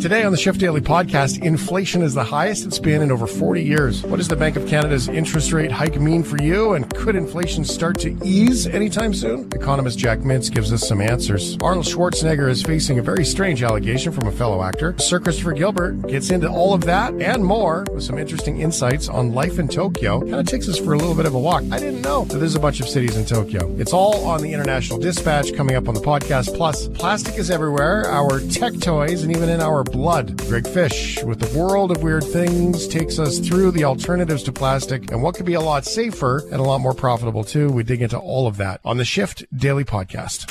Today on the Shift Daily podcast, inflation is the highest it's been in over 40 years. What does the Bank of Canada's interest rate hike mean for you? And could inflation start to ease anytime soon? Economist Jack Mintz gives us some answers. Arnold Schwarzenegger is facing a very strange allegation from a fellow actor. Sir Christopher Gilbert gets into all of that and more with some interesting insights on life in Tokyo. Kind of takes us for a little bit of a walk. I didn't know that there's a bunch of cities in Tokyo. It's all on the International Dispatch coming up on the podcast. Plus, plastic is everywhere, our tech toys, and even in our blood. Greg Fish with the world of weird things takes us through the alternatives to plastic and what could be a lot safer and a lot more profitable too. We dig into all of that on the Shift Daily Podcast.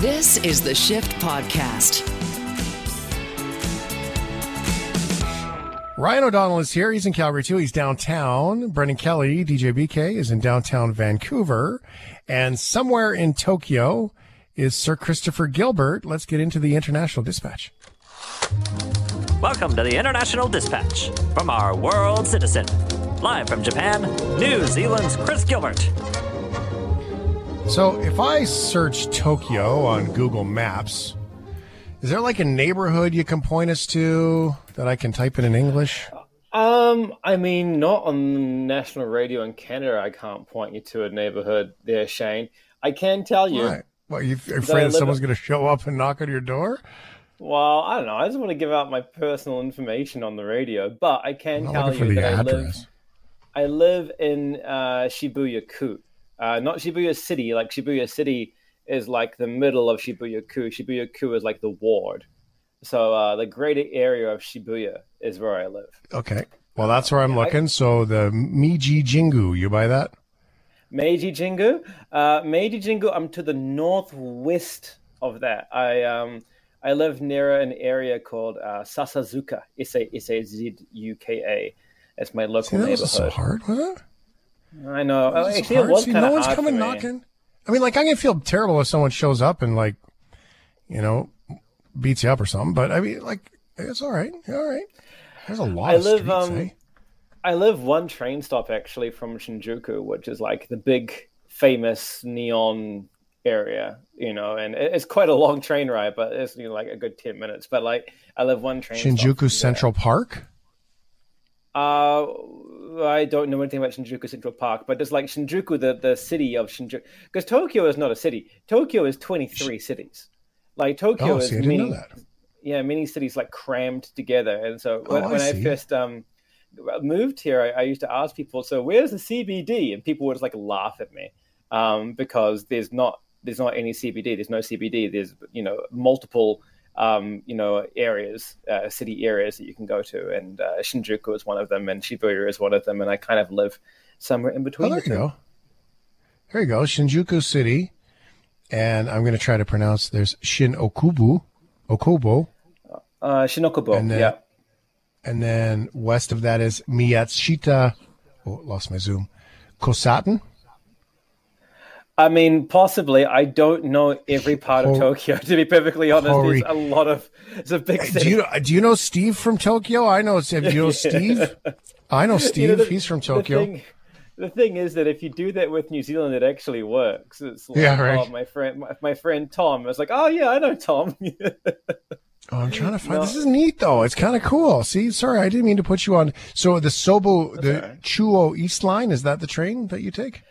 This is the Shift Podcast. Ryan O'Donnell is here. He's in Calgary too. He's downtown. Brendan Kelly, DJ BK, is in downtown Vancouver. And somewhere in Tokyo is Sir Christopher Gilbert. Let's get into the International Dispatch. Welcome to the International Dispatch from our world citizen. Live from Japan, New Zealand's Chris Gilbert. So if I search Tokyo on Google Maps, is there like a neighborhood you can point us to that I can type in in English? Um, I mean, not on national radio in Canada. I can't point you to a neighborhood there, Shane. I can tell you. Right. Well, you afraid that someone's going to show up and knock on your door? Well, I don't know. I just want to give out my personal information on the radio, but I can tell you that I live, I live in uh, Shibuya-ku, uh, not Shibuya City. Like Shibuya City is like the middle of Shibuya-ku. Shibuya-ku is like the ward. So uh, the greater area of Shibuya is where I live. Okay. Well, that's where I'm looking. So the Meiji Jingu, you buy that? Meiji Jingu. Uh, Meiji Jingu. I'm to the northwest of that. I um I live near an area called uh, Sasazuka. S a s a z u k a. It's my local See, that neighborhood. so hard, it? I know. Oh, actually, hard. it was See, of no one's coming knocking. I mean, like I'm gonna feel terrible if someone shows up and like, you know, beats you up or something. But I mean, like, it's all right. All right. There's a lot I of live, streets. um, eh? I live one train stop actually from Shinjuku, which is like the big famous neon area, you know, and it's quite a long train ride, but it's you know, like a good ten minutes. But like, I live one train. Shinjuku. Central Park. Uh, I don't know anything about Shinjuku Central Park, but just like Shinjuku, the, the city of Shinjuku, because Tokyo is not a city. Tokyo is 23 cities. Like Tokyo Oh, is see, I didn't many, know that. yeah, many cities like crammed together. And so when, Oh, I when I first um, moved here, I, I used to ask people, "So where's the CBD?" And people would just like laugh at me um, because there's not there's not any CBD. There's no CBD. There's you know multiple um, you know areas, uh, city areas that you can go to, and uh, Shinjuku is one of them, and Shibuya is one of them, and I kind of live somewhere in Oh, between there the you go. There you go. Shinjuku City. And I'm going to try to pronounce there's Shin Okubu, Okubo. Uh, Shinokubo, And then- yeah. And then west of that is Miyatsushita. Oh, lost my zoom. Kosaten. I mean, possibly. I don't know every part of Hor- Tokyo. To be perfectly honest, Hori- there's a lot of. It's a big Do city. you do you know Steve from Tokyo? I know. Do you know Steve? I know Steve. You know, the- He's from the Tokyo. thing- The thing is that if you do that with New Zealand, it actually works. It's like, Yeah, right. oh, my friend, my, my friend Tom. I was like, oh yeah, I know Tom. Oh, I'm trying to find. This is neat though. It's kind of cool. See, sorry, I didn't mean to put you on. So the Sobu, the all right. Chuo East Line, is that the train that you take?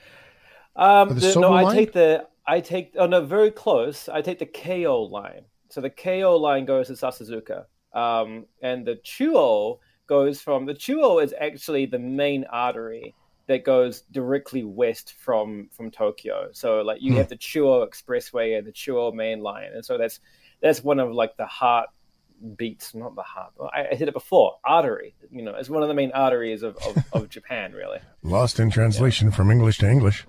um, the the- no, I line? take the, I take, oh no, very close. I take the Keio line. So the Keio line goes to Sasazuka, um, and the Chuo goes from the Chuo is actually the main artery that goes directly west from from Tokyo. So like you have the Chuo Expressway and the Chuo Main Line, and so that's that's one of like the heart beats, not the heart. I, I said it before, artery. You know, it's one of the main arteries of of, of Japan, really. Lost in translation from English to English.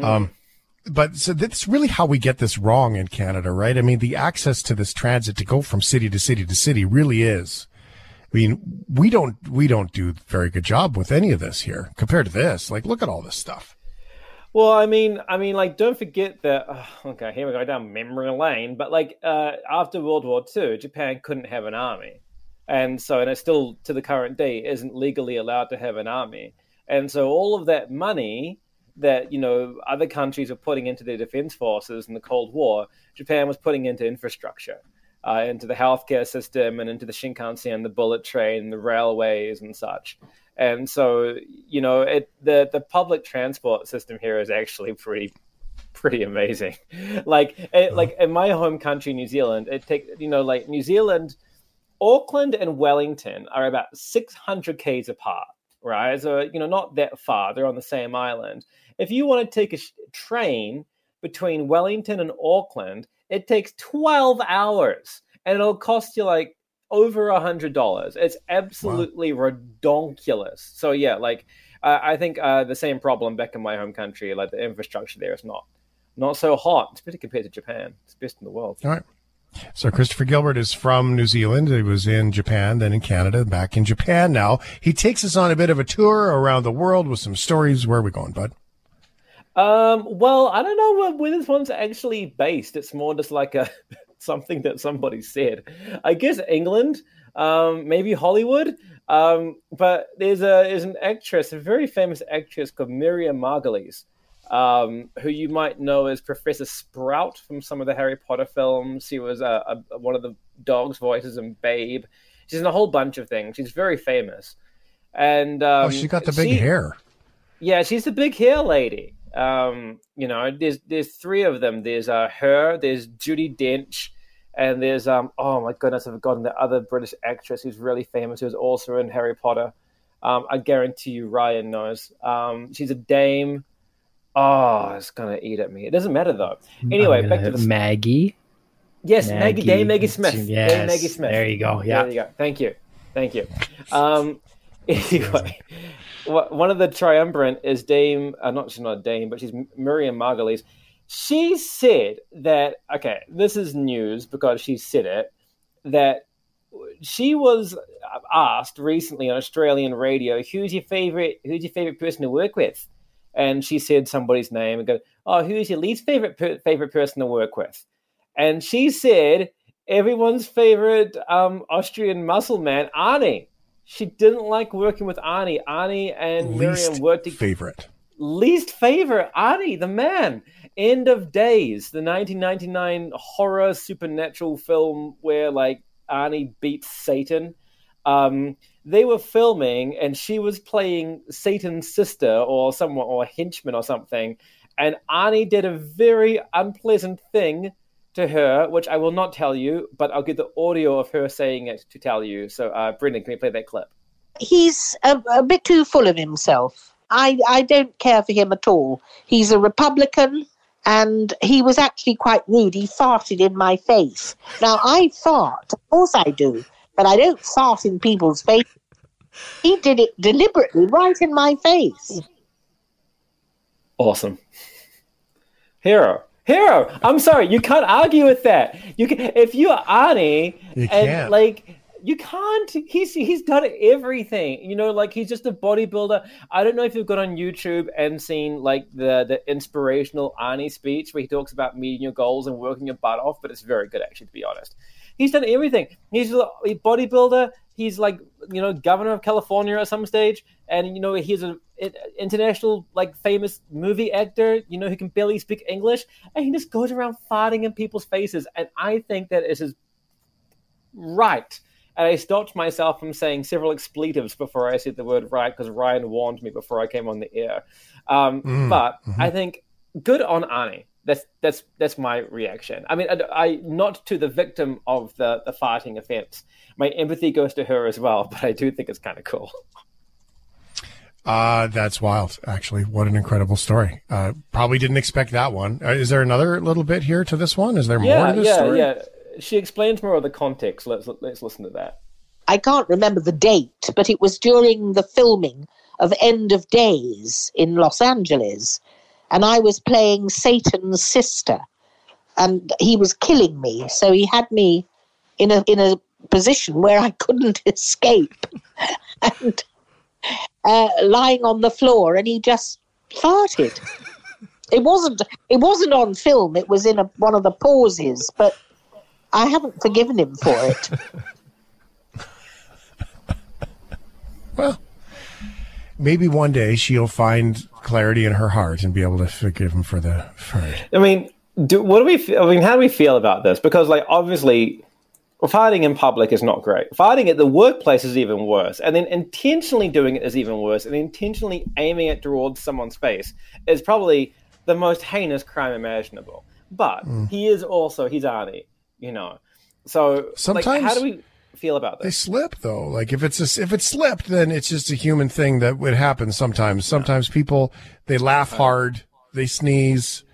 Um, but so that's really how we get this wrong in Canada, right? I mean, the access to this transit to go from city to city to city really is. I mean, we don't we don't do a very good job with any of this here compared to this. Like, look at all this stuff. Well, I mean, I mean, like, don't forget that. oh, okay, here we go down memory lane. But like, uh, after World War II, Japan couldn't have an army, and so, and it still to the current day isn't legally allowed to have an army. And so, all of that money that you know other countries are putting into their defense forces in the Cold War, Japan was putting into infrastructure, uh, into the healthcare system, and into the Shinkansen, the bullet train, the railways, and such. And so, you know, it, the the public transport system here is actually pretty pretty amazing. like it, like in my home country, New Zealand, it take you know like New Zealand, Auckland and Wellington are about six hundred k's apart, right? So you know not that far. They're on the same island. If you want to take a sh- train between Wellington and Auckland, it takes twelve hours, and it'll cost you like over a hundred dollars. It's absolutely wow. redonkulous. So yeah, like uh, I think uh, the same problem back in my home country. Like the infrastructure there is not not so hot, especially compared to Japan. It's best in the world. All right. So Christopher Gilbert is from New Zealand. He was in Japan, then in Canada, back in Japan now. He takes us on a bit of a tour around the world with some stories. Where are we going, bud? Um, well, I don't know where, where this one's actually based. It's more just like a something that somebody said. I guess England, um, maybe Hollywood. Um, but there's a there's an actress, a very famous actress called Miriam Margolyes, um, who you might know as Professor Sprout from some of the Harry Potter films. She was a, a, one of the dog's voices in Babe. She's in a whole bunch of things. She's very famous. And um, oh, she got the big she, hair. Yeah, she's the big hair lady. Um, you know, there's there's three of them. There's uh, her. There's Judi Dench, and there's um oh my goodness, I've forgotten the other British actress who's really famous who's also in Harry Potter. Um, I guarantee you Ryan knows. Um, she's a dame. Oh, it's gonna eat at me. It doesn't matter though. Anyway, back to the Maggie. Yes, Maggie, Maggie Dame Maggie Smith. Yes, Dame Maggie Smith. There you go. Yeah. There you go. Thank you. Thank you. Um, anyway, one of the triumvirate is Dame. Uh, not she's not Dame, but she's Miriam Margolyes she said that okay, this is news because she said it that she was asked recently on Australian radio, "Who's your favorite? Who's your favorite person to work with?" And she said somebody's name and go, "Oh, who's your least favorite per- favorite person to work with?" And she said everyone's favorite um, Austrian muscle man, Arnie. She didn't like working with Arnie. Arnie and least Miriam worked together. Favorite. Least favorite, Arnie, the man. End of Days, the 1999 horror supernatural film where like Arnie beats Satan. Um, they were filming, and she was playing Satan's sister or someone or henchman or something. And Arnie did a very unpleasant thing to her, which I will not tell you, but I'll get the audio of her saying it to tell you. So, uh, Brendan, can you play that clip? He's a, a bit too full of himself. I, I don't care for him at all. He's a Republican and he was actually quite rude. He farted in my face. Now, I fart, of course I do, but I don't fart in people's face. He did it deliberately right in my face. Awesome. Hero. Hero. I'm sorry, you can't argue with that. You can if you're Arnie you and can't. like you can't. He's he's done everything. You know, like he's just a bodybuilder. I don't know if you've got on YouTube and seen like the the inspirational Arnie speech where he talks about meeting your goals and working your butt off, but it's very good actually, to be honest. He's done everything. He's a bodybuilder. He's like you know governor of California at some stage, and you know he's an international like famous movie actor. You know who can barely speak English, and he just goes around farting in people's faces. And I think that is his right and I stopped myself from saying several expletives before I said the word right because Ryan warned me before I came on the air. Um, mm, but mm-hmm. I think good on Arnie. That's that's that's my reaction. I mean, I, I, not to the victim of the the farting offense. My empathy goes to her as well, but I do think it's kind of cool. Uh, that's wild, actually. What an incredible story. Uh, probably didn't expect that one. Uh, is there another little bit here to this one? Is there yeah, more to this yeah, story? Yeah, she explains more of the context. Let's let's listen to that. I can't remember the date, but it was during the filming of End of Days in Los Angeles, and I was playing Satan's sister, and he was killing me. So he had me in a in a position where I couldn't escape, and uh, lying on the floor, and he just farted. It wasn't. It wasn't on film. It was in a, one of the pauses, but I haven't forgiven him for it. well, maybe one day she'll find clarity in her heart and be able to forgive him for the for it. I mean, do, what do we? fe- I mean, how do we feel about this? Because, like, obviously, fighting in public is not great. Fighting at the workplace is even worse, and then intentionally doing it is even worse, and intentionally aiming it towards someone's face is probably the most heinous crime imaginable. But Mm. he is also he's Arnie, you know. So, like, Sometimes- how do we feel about They slip though. Like if it's a, if it's slipped, then it's just a human thing that would happen sometimes. Sometimes people they laugh uh, hard, they sneeze,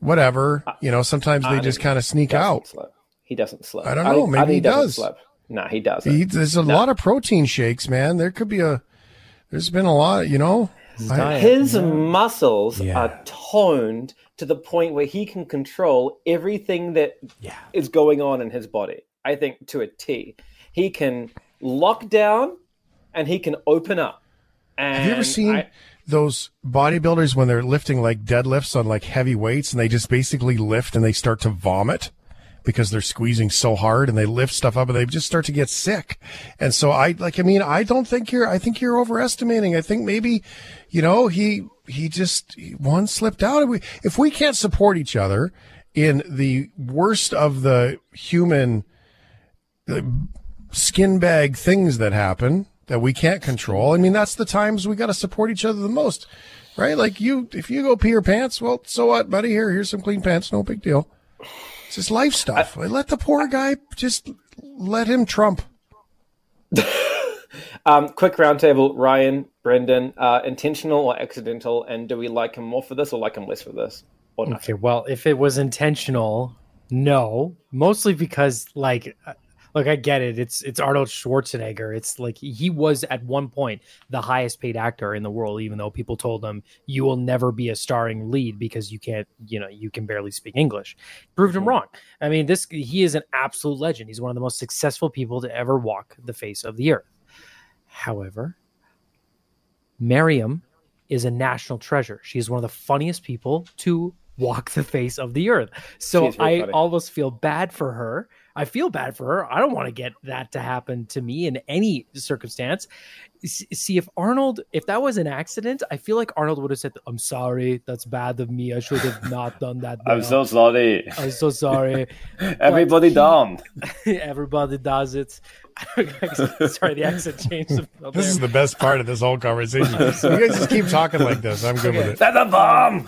whatever. You know, sometimes they just kind of sneak out. slip. He doesn't slip. I don't know, maybe Arnie he doesn't. Slip. No, he doesn't. He, there's a lot of protein shakes, man. There could be a. There's been a lot, you know. I- His muscles Yeah. are toned to the point where he can control everything that is Yeah. going on in his body. I think to a T. He can lock down and he can open up. And Have you ever seen I- those bodybuilders when they're lifting like deadlifts on like heavy weights and they just basically lift and they start to vomit because they're squeezing so hard and they lift stuff up and they just start to get sick. And so I like I mean I don't think you're I think you're overestimating. I think maybe you know he he just one slipped out. If we if we can't support each other in the worst of the human skin bag things that happen that we can't control. I mean, that's the times we got to support each other the most, right? Like you, if you go pee your pants, well, so what, buddy? Here, here's some clean pants. No big deal. It's just life stuff. let the poor guy just let him trump. um, quick roundtable. Ryan, Brendan, uh, intentional or accidental? And do we like him more for this or like him less for this? Or not? Okay, well, if it was intentional, no. Mostly because, like, look, I get it. It's it's Arnold Schwarzenegger. It's like he was at one point the highest paid actor in the world, even though people told him you will never be a starring lead because you can't, you know, you can barely speak English. Proved him mm-hmm. wrong. I mean, this he is an absolute legend. He's one of the most successful people to ever walk the face of the earth. However, Miriam is a national treasure. She is one of the funniest people to walk the face of the earth. So I funny. almost feel bad for her. I feel bad for her. I don't want to get that to happen to me in any circumstance. S- See if Arnold, if that was an accident, I feel like Arnold would have said, "I'm sorry, that's bad of me. I should have not done that." I'm now. So sorry. I'm so sorry. Everybody he- down. Everybody does it. sorry, the accent changed. This there. is the best part of this whole conversation. you guys just keep talking like this. I'm good with it. That's a bomb.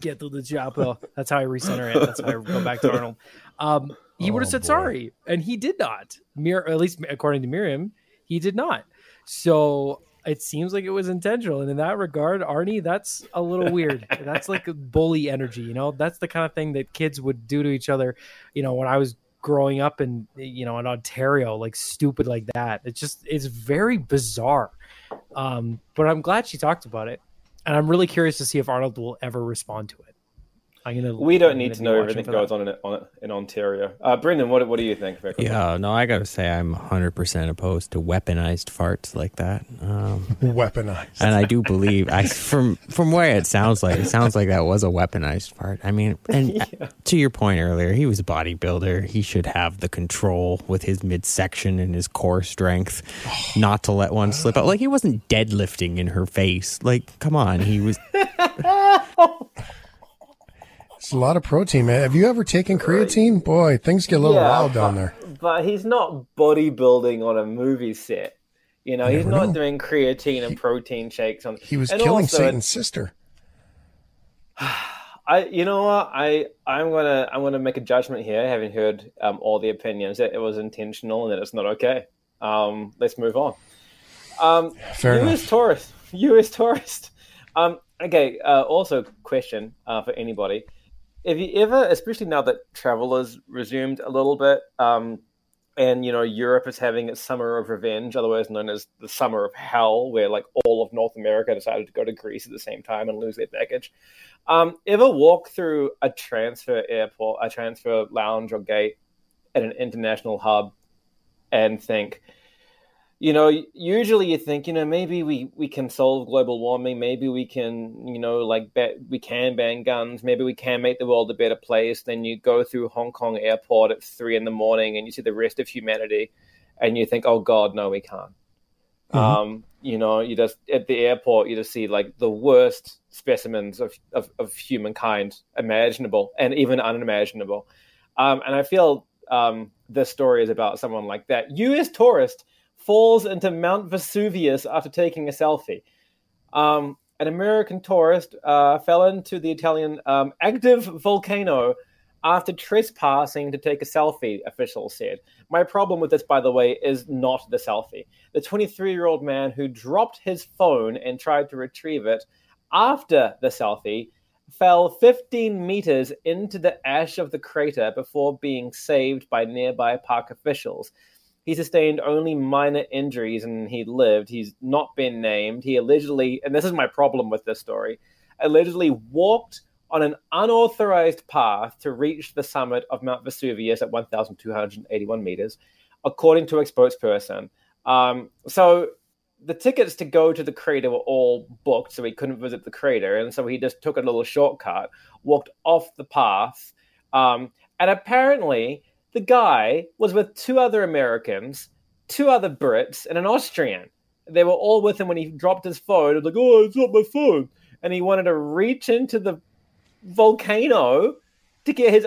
get through the chapel. That's how I recenter it. That's how I go back to Arnold. Um, he would have Oh, said boy. sorry, and he did not. Mir, at least according to Miriam, he did not. So it seems like it was intentional, and in that regard, Arnie, that's a little weird. that's like a bully energy, you know. That's the kind of thing that kids would do to each other. You know, when I was growing up in you know in Ontario, like stupid like that. It's just it's very bizarre. Um, but I'm glad she talked about it, and I'm really curious to see if Arnold will ever respond to it. I'm gonna. We don't I'm need gonna know watching everything for goes on in, on in Ontario. Uh, Brendan, what what do you think? Vic? Yeah, no, I gotta say I'm 100% opposed to weaponized farts like that. Um, Weaponized. and I do believe, I from from where it sounds like, it sounds like that was a weaponized fart. I mean, and uh, to your point earlier, he was a bodybuilder. He should have the control with his midsection and his core strength, not to let one slip out. Like he wasn't deadlifting in her face. Like, come on, he was. It's a lot of protein, man. Have you ever taken creatine? Boy, things get a little Yeah, wild down there. But he's not bodybuilding on a movie set. You know, he's not know. doing creatine and protein shakes on. He was and killing also, Satan's sister. I, you know what? I, I'm gonna, I'm gonna make a judgment here, having heard um, all the opinions that it was intentional and that it's not okay. Um, let's move on. Um, Fair you enough. as tourist, you as tourist. Um, okay. Uh, also, question uh, for anybody: Have you ever, especially now that travel has resumed a little bit, um, and you know Europe is having its summer of revenge, otherwise known as the summer of hell, where like all of North America decided to go to Greece at the same time and lose their baggage. Um, ever walk through a transfer airport, a transfer lounge or gate at an international hub, and think, you know, usually you think, you know, maybe we, we can solve global warming, maybe we can, you know, like ba- we can ban guns, maybe we can make the world a better place. Then you go through Hong Kong airport at three in the morning and you see the rest of humanity, and you think, oh God, no, we can't. Um, you know, you just at the airport, you just see like the worst specimens of of, of humankind imaginable and even unimaginable. Um, and I feel um, this story is about someone like that. You, as tourist falls into Mount Vesuvius after taking a selfie. Um, an American tourist uh, fell into the Italian um, active volcano after trespassing to take a selfie, officials said. My problem with this, by the way, is not the selfie. The 23 year old man who dropped his phone and tried to retrieve it after the selfie fell 15 meters into the ash of the crater before being saved by nearby park officials. He sustained only minor injuries and he lived. He's not been named. He allegedly, and this is my problem with this story, allegedly walked on an unauthorized path to reach the summit of Mount Vesuvius at 1,281 meters, according to a spokesperson. Um, so the tickets to go to the crater were all booked, so he couldn't visit the crater, and so he just took a little shortcut, walked off the path, um, and apparently the guy was with two other Americans, two other Brits, and an Austrian. They were all with him when he dropped his phone. It was like, oh, it's not my phone, and he wanted to reach into the volcano to get his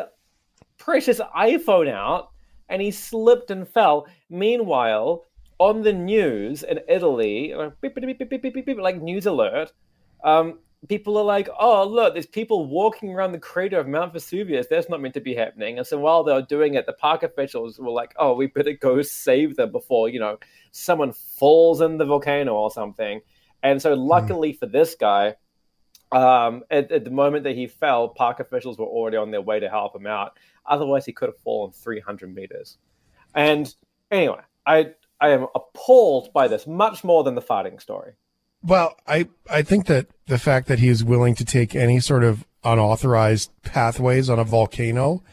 precious iPhone out, and he slipped and fell. Meanwhile, on the news in Italy, like news alert, um, people are like, "Oh, look, there's people walking around the crater of Mount Vesuvius. That's not meant to be happening." And so while they were doing it, the park officials were like, "Oh, we better go save them before you know someone falls in the volcano or something." And so, luckily mm. for this guy, um, at, at, the moment that he fell, park officials were already on their way to help him out. Otherwise, he could have fallen 300 meters. And anyway, I I am appalled by this much more than the farting story. Well, I I think that the fact that he is willing to take any sort of unauthorized pathways on a volcano,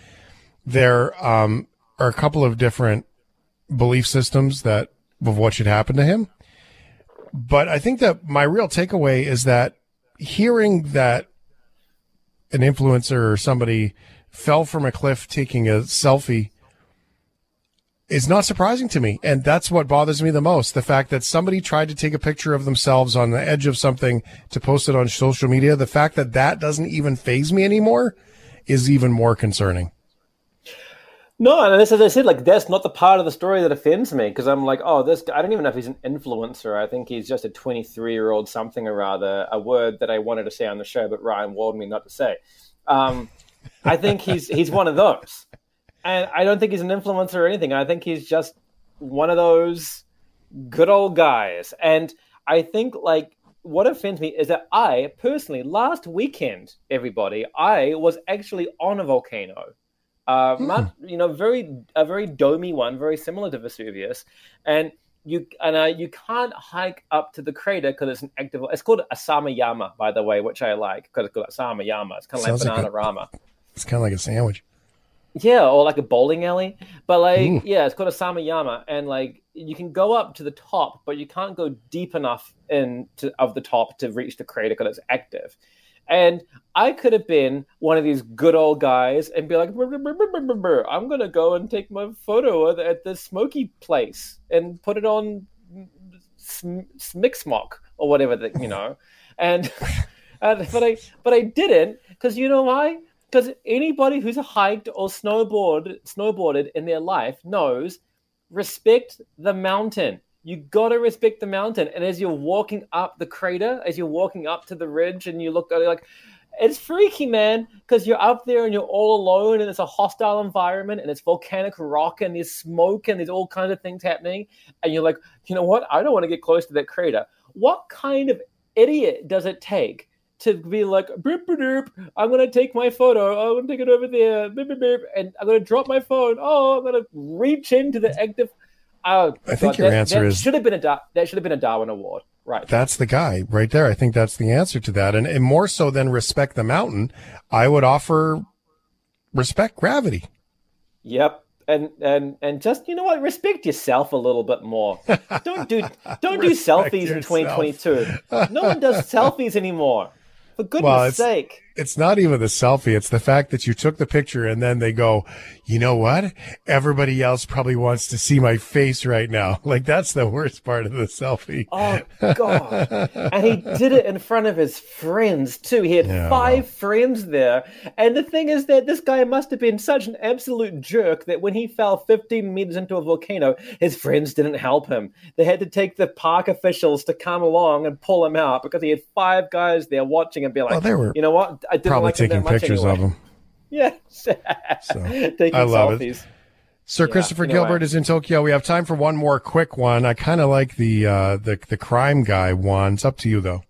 there um, are a couple of different belief systems that of what should happen to him. But I think that my real takeaway is that hearing that an influencer or somebody fell from a cliff taking a selfie is not surprising to me. And that's what bothers me the most. The fact that somebody tried to take a picture of themselves on the edge of something to post it on social media. The fact that that doesn't even phase me anymore is even more concerning. No, and as I said, like that's not the part of the story that offends me because I'm like, oh, this. Guy, I don't even know if he's an influencer. I think he's just a 23 year old something or rather. A word that I wanted to say on the show, but Ryan warned me not to say. Um, I think he's he's one of those and I don't think he's an influencer or anything. I think he's just one of those good old guys. And I think like what offends me is that I personally last weekend, everybody, I was actually on a volcano. Uh, hmm. much, you know, very a very domy one, very similar to Vesuvius, and you and uh, you can't hike up to the crater because it's an active. It's called Asama Yama, by the way, which I like because it's called Asama Yama. It's kind of like Banana like a, Rama. It's kind of like a sandwich. Yeah, or like a bowling alley. But like, Ooh. yeah, it's called Asama Yama, and like you can go up to the top, but you can't go deep enough in to, of the top to reach the crater because it's active. And I could have been one of these good old guys and be like, I'm gonna go and take my photo at the smoky place and put it on Smixmock or whatever that you know. and, and but I but I didn't because you know why? Because anybody who's hiked or snowboard snowboarded in their life knows respect the mountain. You gotta respect the mountain. And as you're walking up the crater, as you're walking up to the ridge, and you look like it's freaky, man, because you're up there and you're all alone, and it's a hostile environment, and it's volcanic rock, and there's smoke, and there's all kinds of things happening, and you're like, you know what? I don't want to get close to that crater. What kind of idiot does it take to be like, boop, boop, I'm going to take my photo. Oh, I'm going to take it over there. Boop, boop, and I'm going to drop my phone. Oh, I'm going to reach into the active. Oh, I think your that, answer that is should have been a that should have been a Darwin Award, right? That's the guy right there. I think that's the answer to that, and, and more so than respect the mountain, I would offer respect gravity. Yep, and and and just you know what, respect yourself a little bit more. Don't do don't do selfies yourself. in 2022. No one does selfies anymore. For goodness well, sake. it's not even the selfie. It's the fact that you took the picture and then they go, you know what? Everybody else probably wants to see my face right now. Like that's the worst part of the selfie. Oh god! and he did it in front of his friends too. He had Yeah. five friends there, and the thing is that this guy must have been such an absolute jerk that when he fell 15 meters into a volcano, his friends didn't help him. They had to take the park officials to come along and pull him out because he had five guys there watching and be like, Well, they were you know what? I didn't Probably like taking pictures anyway." of him. Yes, taking I love it. Sir Yeah, Christopher. Gilbert is in Tokyo. We have time for one more quick one. I kind of like the uh, the the crime guy one. It's up to you though.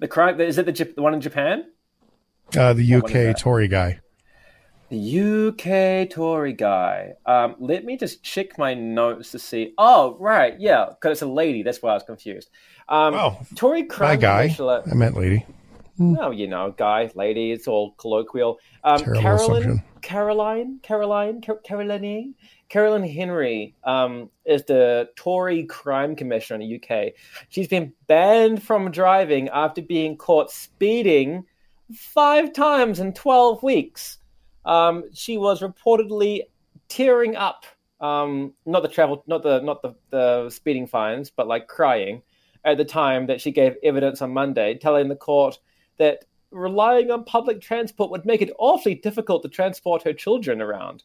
The crime is it the, the one in Japan? Uh, the What one is UK? Tory guy. The UK Tory guy. Um, let me just check my notes to see. Oh, right, yeah, because it's a lady. That's why I was confused. Um, Oh, Tory crime guy. commissioner. I meant lady. No, you know, guy, lady. It's all colloquial. Um, Carolyn, assumption. Caroline, Caroline, Car- Caroline, Carolyn Henry um, is the Tory crime commissioner in the UK. She's been banned from driving after being caught speeding five times in 12 weeks. Um, she was reportedly tearing up, um, not the travel, not the not the, the speeding fines, but like crying at the time that she gave evidence on Monday, telling the court that relying on public transport would make it awfully difficult to transport her children around.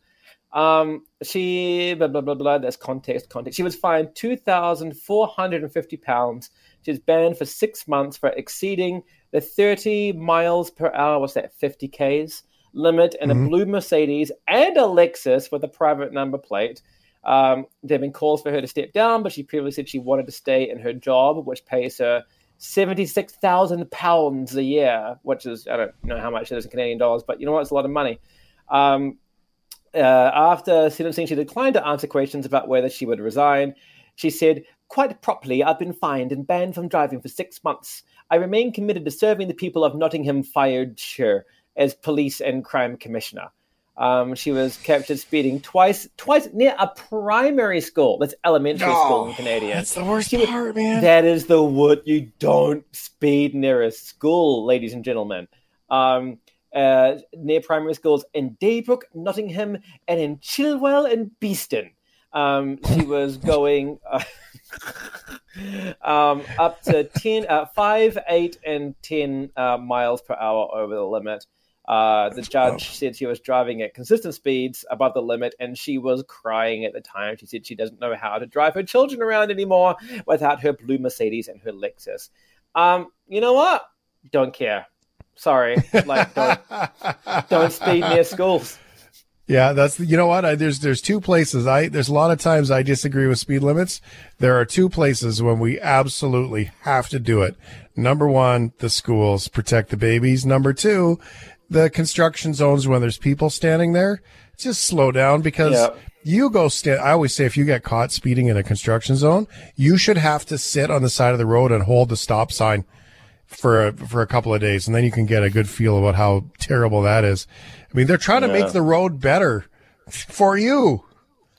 Um, she blah blah blah blah. That's context. Context. She was fined two thousand four hundred and fifty pounds. She was banned for six months for exceeding the thirty miles per hour. What's that? Fifty k's limit in a blue Mercedes and a Lexus with a private number plate. Um, there have been calls for her to step down, but she previously said she wanted to stay in her job, which pays her seventy-six thousand pounds a year, which is I don't know how much it is in Canadian dollars, but you know what? It's a lot of money. Um, uh, after sentencing, she declined to answer questions about whether she would resign. She said, Quite properly, I've been fined and banned from driving for six months. I remain committed to serving the people of Nottinghamshire as police and crime commissioner. Um, she was captured speeding twice, twice near a primary school. That's elementary school in Canada. That's the worst She part, man. That is the wood. You don't speed near a school, ladies and gentlemen. Um, uh, near primary schools in Daybrook, Nottingham, and in Chilwell and Beeston. Um, she was going uh, um, up to 10, uh, 5, 8, and 10 uh, miles per hour over the limit. Uh, the judge said she was driving at consistent speeds above the limit, and she was crying at the time. She said she doesn't know how to drive her children around anymore without her blue Mercedes and her Lexus. Um, you know what? Don't care. Sorry, like don't don't speed near schools. Yeah, that's you know what? I, there's there's two places. I there's a lot of times I disagree with speed limits. There are two places when we absolutely have to do it. Number one, the schools protect the babies. Number two, the construction zones when there's people standing there. Just slow down because Yeah. you go stand. I always say if you get caught speeding in a construction zone, you should have to sit on the side of the road and hold the stop sign for a, for a couple of days, and then you can get a good feel about how terrible that is. I mean, they're trying to make the road better for you.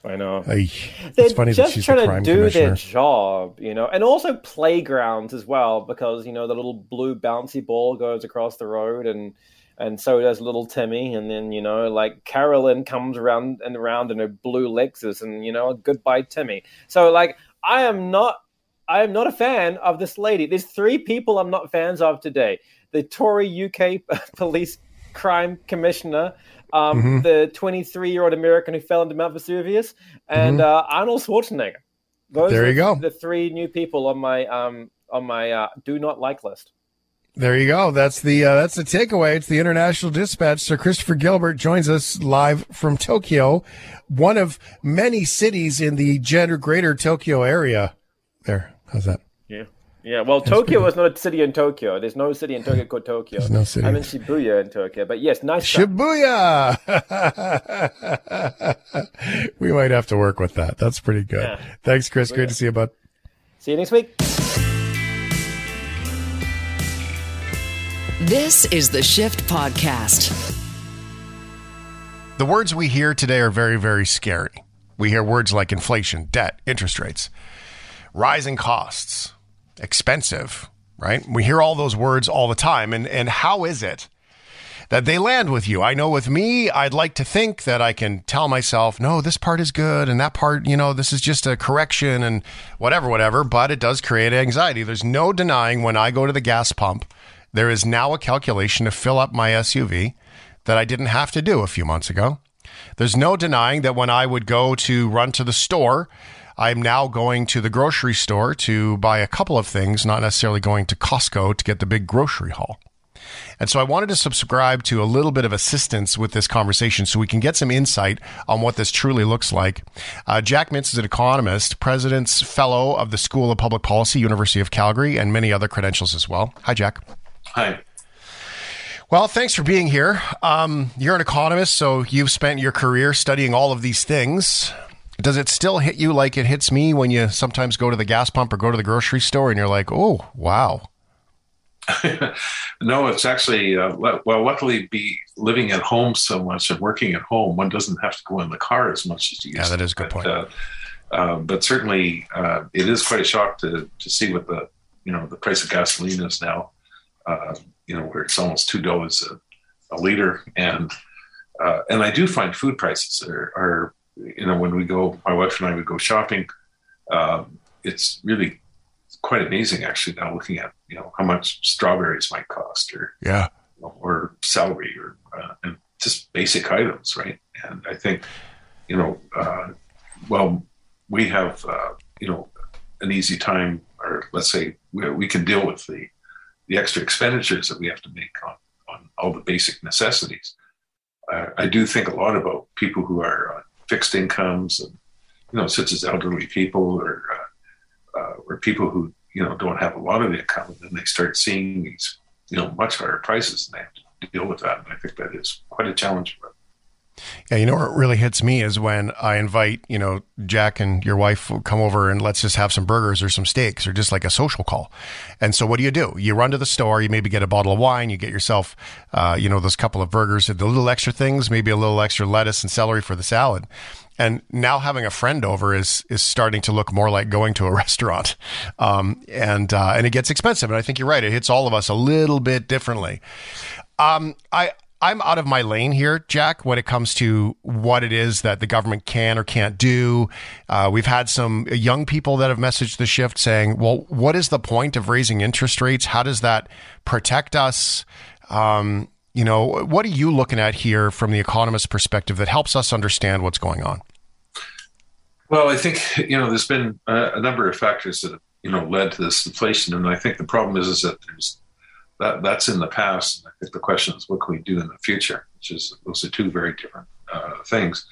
I know. Ay, They're it's funny that just she's the trying crime to do their job, you know, and also playgrounds as well, because you know the little blue bouncy ball goes across the road, and and so does little Timmy, and then you know like Carolyn comes around and around in her blue Lexus, and you know goodbye Timmy. So like I am not. I am not a fan of this lady. There's three people I'm not fans of today: the Tory UK police crime commissioner, um, Mm-hmm. the 23 year old American who fell into Mount Vesuvius, and uh, Arnold Schwarzenegger. Those Mm-hmm. There are you go. The three new people on my um, on my uh, do not like list. There you go. That's the uh, that's the takeaway. It's the International Dispatch. Sir Christopher Gilbert joins us live from Tokyo, one of many cities in the greater Tokyo area. There, how's that? Yeah. Yeah, well, Tokyo is not a city in Tokyo. There's no city in Tokyo called Tokyo. There's no city. I'm in Shibuya in Tokyo, but yes, nice. Shibuya. we might have to work with that. That's pretty good. Yeah. Thanks, Chris. Great to see you, bud. See you next week. This is the Shift Podcast. The words we hear today are very, very scary. We hear words like inflation, debt, interest rates, rising costs, expensive, right? We hear all those words all the time. And, and how is it that they land with you. I know with me, I'd like to think that I can tell myself, no, this part is good and that part, you know, this is just a correction and whatever, whatever. But it does create anxiety. There's no denying when I go to the gas pump, there is now a calculation to fill up my SUV that I didn't have to do a few months ago. There's no denying that when I would go to run to the store, I'm now going to the grocery store to buy a couple of things, not necessarily going to Costco to get the big grocery haul. And so I wanted to subscribe to a little bit of assistance with this conversation so we can get some insight on what this truly looks like. Uh, Jack Mintz is an economist, president's fellow of the School of Public Policy, University of Calgary, and many other credentials as well. Hi, Jack. Hi. Well, thanks for being here. Um, you're an economist, so you've spent your career studying all of these things. Does it still hit you like it hits me when you sometimes go to the gas pump or go to the grocery store and you're like, oh, wow? no, it's actually, uh, well, luckily, be living at home so much and working at home, one doesn't have to go in the car as much as you used Yeah, that is a good but, point. Uh, uh, but certainly, uh, it is quite a shock to, to see what the, you know, the price of gasoline is now, uh, you know, where it's almost $2 a, a liter. And, uh, and I do find food prices are, are you know, when we go, my wife and I would go shopping. Um, it's really quite amazing, actually. Now looking at you know how much strawberries might cost, or Yeah. or celery, or uh, and just basic items, right? And I think you know, uh, well, we have uh, you know an easy time, or let's say we, we can deal with the the extra expenditures that we have to make on on all the basic necessities. Uh, I do think a lot about people who are on fixed incomes, and you know, such as elderly people or uh, uh, or people who you know don't have a lot of income, and then they start seeing these you know much higher prices, and they have to deal with that. And I think that is quite a challenge for them. Yeah, you know what really hits me is when I invite, you know, Jack and your wife come over and let's just have some burgers or some steaks or just like a social call. And so what do you do? You run to the store, you maybe get a bottle of wine, you get yourself, uh, you know, those couple of burgers, the little extra things, maybe a little extra lettuce and celery for the salad. And now having a friend over is is starting to look more like going to a restaurant, um, and uh, and it gets expensive. And I think you're right; it hits all of us a little bit differently. Um, I I'm out of my lane here, Jack, when it comes to what it is that the government can or can't do. Uh, we've had some young people that have messaged the shift saying, well, what is the point of raising interest rates? How does that protect us? Um, you know, what are you looking at here from the economist perspective that helps us understand what's going on? Well, I think you know there's been a, a number of factors that have you know led to this inflation, and I think the problem is is that there's that that's in the past. I think the question is what can we do in the future, which is those are two very different uh, things.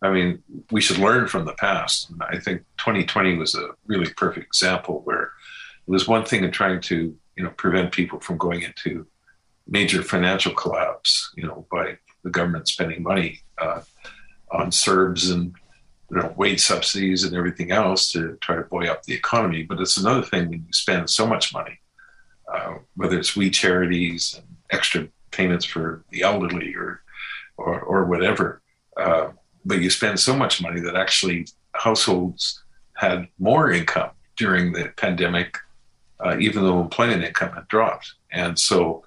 I mean, we should learn from the past. And I think 2020 was a really perfect example where it was one thing in trying to you know prevent people from going into major financial collapse, you know, by the government spending money uh, on CERBs and you know wage subsidies and everything else to try to buoy up the economy. But it's another thing when you spend so much money, uh, whether it's we charities and extra payments for the elderly or or, or whatever. Uh, but you spend so much money that actually households had more income during the pandemic, uh, even though employment income had dropped. And so,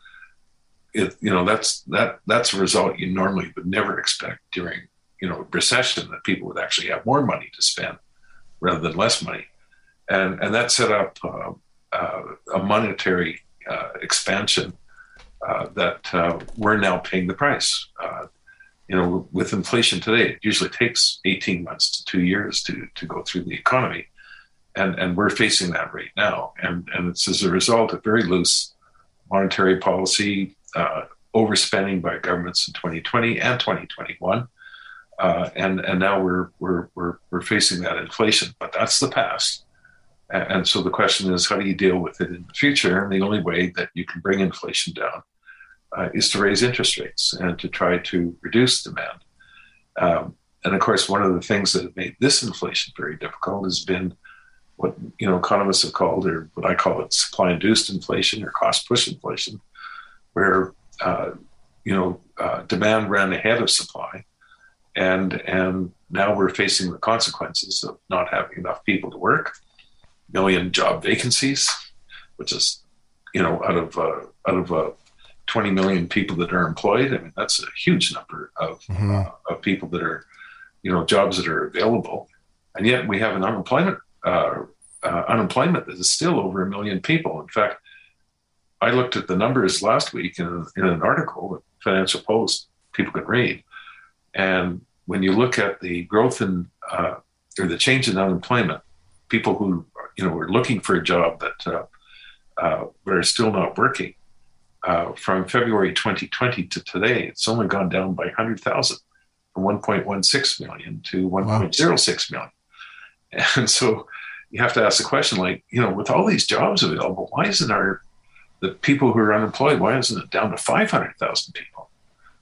it, you know, that's that that's a result you normally would never expect during you know recession that people would actually have more money to spend rather than less money, and and that set up uh, a monetary uh, expansion uh, that uh, we're now paying the price. Uh, you know, with inflation today, it usually takes 18 months to two years to, to go through the economy. And, and we're facing that right now. And, and it's as a result of very loose monetary policy, uh, overspending by governments in 2020 and 2021. Uh, and, and now we're, we're, we're, we're facing that inflation, but that's the past. And, so the question is, how do you deal with it in the future? And the only way that you can bring inflation down uh, is to raise interest rates and to try to reduce demand. Um, and of course, one of the things that have made this inflation very difficult has been what you know economists have called, or what I call it, supply-induced inflation or cost-push inflation, where uh, you know uh, demand ran ahead of supply, and and now we're facing the consequences of not having enough people to work, million job vacancies, which is you know out of uh, out of uh, 20 million people that are employed. I mean, that's a huge number of mm-hmm. uh, of people that are, you know, jobs that are available, and yet we have an unemployment uh, uh, unemployment that is still over a million people. In fact, I looked at the numbers last week in, in an article that Financial Post people can read, and when you look at the growth in uh, or the change in unemployment, people who you know were looking for a job that uh, uh, but are still not working. Uh, from February 2020 to today, it's only gone down by 100,000 from 1.16 million to 1.06 million. And so you have to ask the question like, you know, with all these jobs available, why isn't our, the people who are unemployed, why isn't it down to 500,000 people?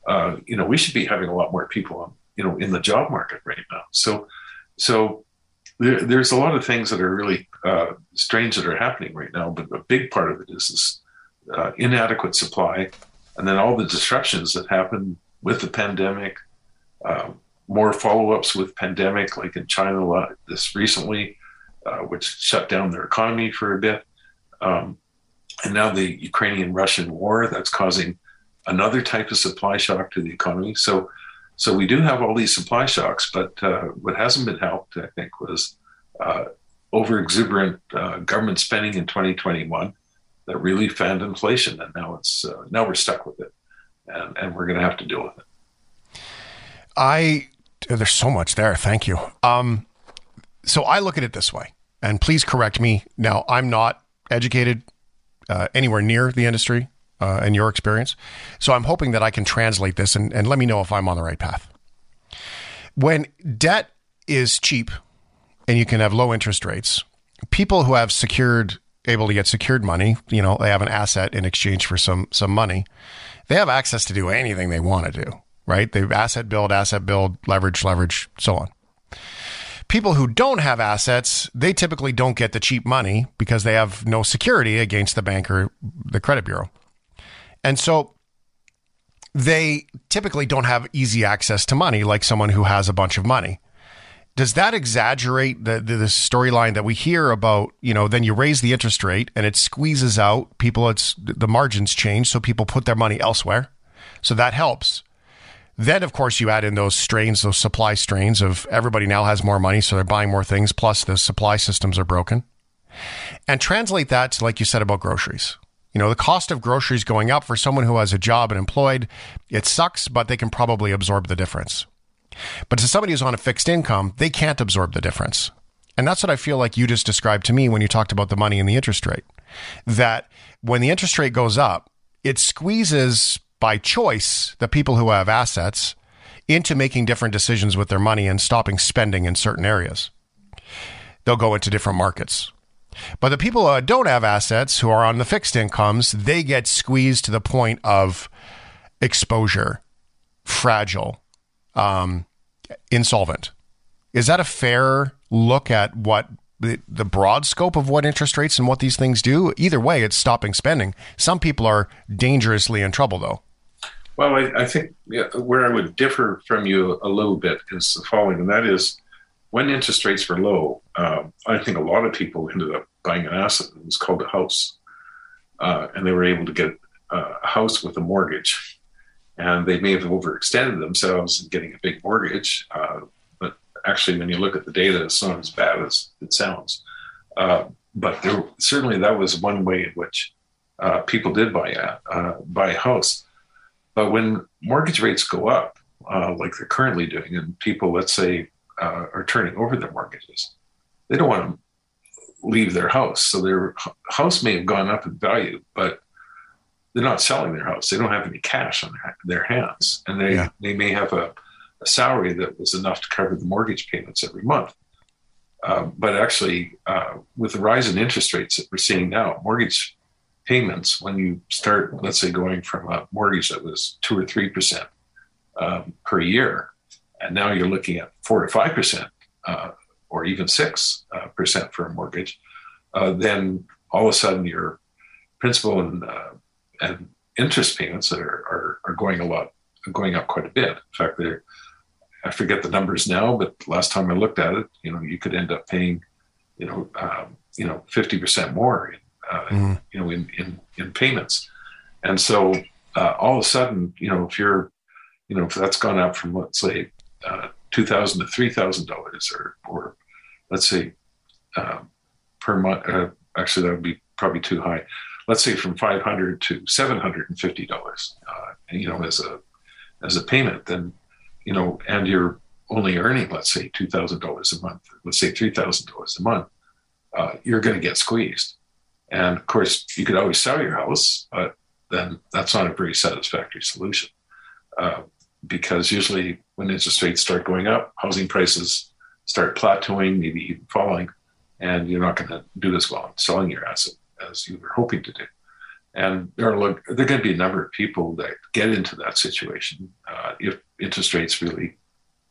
Uh, you know, we should be having a lot more people, on, you know, in the job market right now. So, so there, there's a lot of things that are really uh, strange that are happening right now, but a big part of it is this uh, inadequate supply, and then all the disruptions that happen with the pandemic. Uh, more follow-ups with pandemic, like in China this recently, uh, which shut down their economy for a bit, um, and now the Ukrainian-Russian war that's causing another type of supply shock to the economy. So so we do have all these supply shocks, but uh, what hasn't been helped, I think, was uh, over exuberant uh, government spending in 2021 that really fanned inflation, and now it's uh, now we're stuck with it, and, and we're going to have to deal with it. I there's so much there. Thank you. Um, so I look at it this way, and please correct me. Now I'm not educated uh, anywhere near the industry uh, in your experience. So I'm hoping that I can translate this and, and let me know if I'm on the right path. When debt is cheap and you can have low interest rates, people who have secured, able to get secured money, you know, they have an asset in exchange for some some money, they have access to do anything they want to do, right? They asset build, asset build, leverage, leverage, so on people who don't have assets, they typically don't get the cheap money because they have no security against the bank or the credit bureau. And so they typically don't have easy access to money like someone who has a bunch of money. Does that exaggerate the, the, the storyline that we hear about, you know, then you raise the interest rate and it squeezes out people, it's the margins change, so people put their money elsewhere. So that helps. Then, of course, you add in those strains, those supply strains of everybody now has more money, so they're buying more things, plus the supply systems are broken. And translate that to, like you said about groceries. You know, the cost of groceries going up for someone who has a job and employed, it sucks, but they can probably absorb the difference. But to somebody who's on a fixed income, they can't absorb the difference. And that's what I feel like you just described to me when you talked about the money and the interest rate. That when the interest rate goes up, it squeezes by choice the people who have assets into making different decisions with their money and stopping spending in certain areas. They'll go into different markets. But the people who don't have assets, who are on the fixed incomes, they get squeezed to the point of exposure, fragile, um, insolvent. Is that a fair look at what the, the broad scope of what interest rates and what these things do? Either way, it's stopping spending. Some people are dangerously in trouble, though. Well, I, I think where I would differ from you a little bit is the following, and that is when interest rates were low, um, I think a lot of people ended up buying an asset. It was called a house, uh, and they were able to get a house with a mortgage. And they may have overextended themselves in getting a big mortgage, uh, but actually, when you look at the data, it's not as bad as it sounds. Uh, but there, certainly, that was one way in which uh, people did buy a uh, buy a house. But when mortgage rates go up, uh, like they're currently doing, and people, let's say, are turning over their mortgages, they don't want to leave their house. So their house may have gone up in value, but they're not selling their house. They don't have any cash on their, their hands, and they yeah. they may have a, a, salary that was enough to cover the mortgage payments every month. Uh, but actually, uh, with the rise in interest rates that we're seeing now, mortgage payments when you start, let's say, going from a mortgage that was two or three percent um, per year, and now you're looking at four to five percent uh, or even six uh, percent for a mortgage, uh, then all of a sudden your principal and uh, and interest payments are, are, are going a lot going up quite a bit. In fact, they're I forget the numbers now, but last time I looked at it, you know, you could end up paying, you know, um, you know, fifty percent more, in, uh, mm. you know, in, in in payments, and so uh, all of a sudden, you know, if you're, you know, if that's gone up from let's say uh, two thousand to three thousand dollars, or or let's say uh, per month, uh, actually that would be probably too high. Let's say from five hundred to seven hundred and fifty dollars, uh, you know, as a as a payment, then you know, and you're only earning let's say two thousand dollars a month, let's say three thousand dollars a month, uh, you're going to get squeezed. And of course, you could always sell your house, but then that's not a very satisfactory solution. Because usually when interest rates start going up, housing prices start plateauing, maybe even falling, and you're not going to do as well in selling your asset as you were hoping to do. And there are, there are going to be a number of people that get into that situation uh, if interest rates really,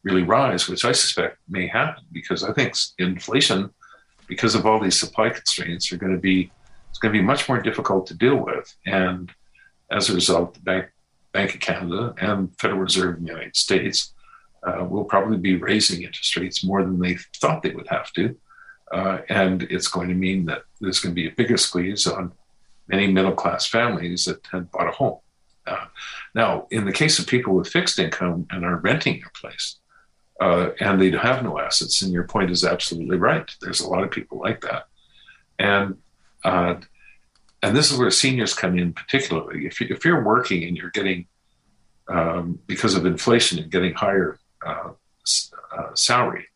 really rise, which I suspect may happen because I think inflation, because of all these supply constraints, are going to be it's going to be much more difficult to deal with. And as a result, the Bank, Bank of Canada and Federal Reserve in the United States uh, will probably be raising interest rates more than they thought they would have to. Uh, and it's going to mean that there's going to be a bigger squeeze on many middle class families that had bought a home. Uh, now, in the case of people with fixed income and are renting their place, uh, and they have no assets, and your point is absolutely right. There's a lot of people like that, and uh, and this is where seniors come in particularly. If, you, if you're working and you're getting, um, because of inflation and getting higher uh, uh, salary,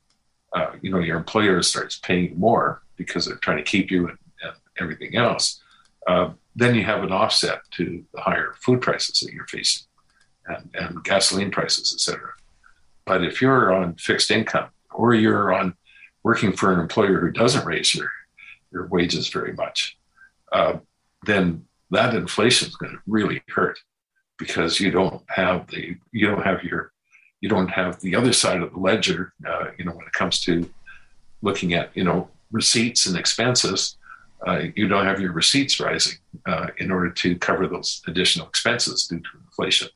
uh, you know, your employer starts paying more because they're trying to keep you and, and everything else. Uh, then you have an offset to the higher food prices that you're facing and, and gasoline prices, etc. But if you're on fixed income or you're on working for an employer who doesn't raise your, your wages very much, uh, then that inflation is going to really hurt because you don't have the you don't have your you don't have the other side of the ledger uh, you know when it comes to looking at you know receipts and expenses uh, you don't have your receipts rising uh, in order to cover those additional expenses due to inflation.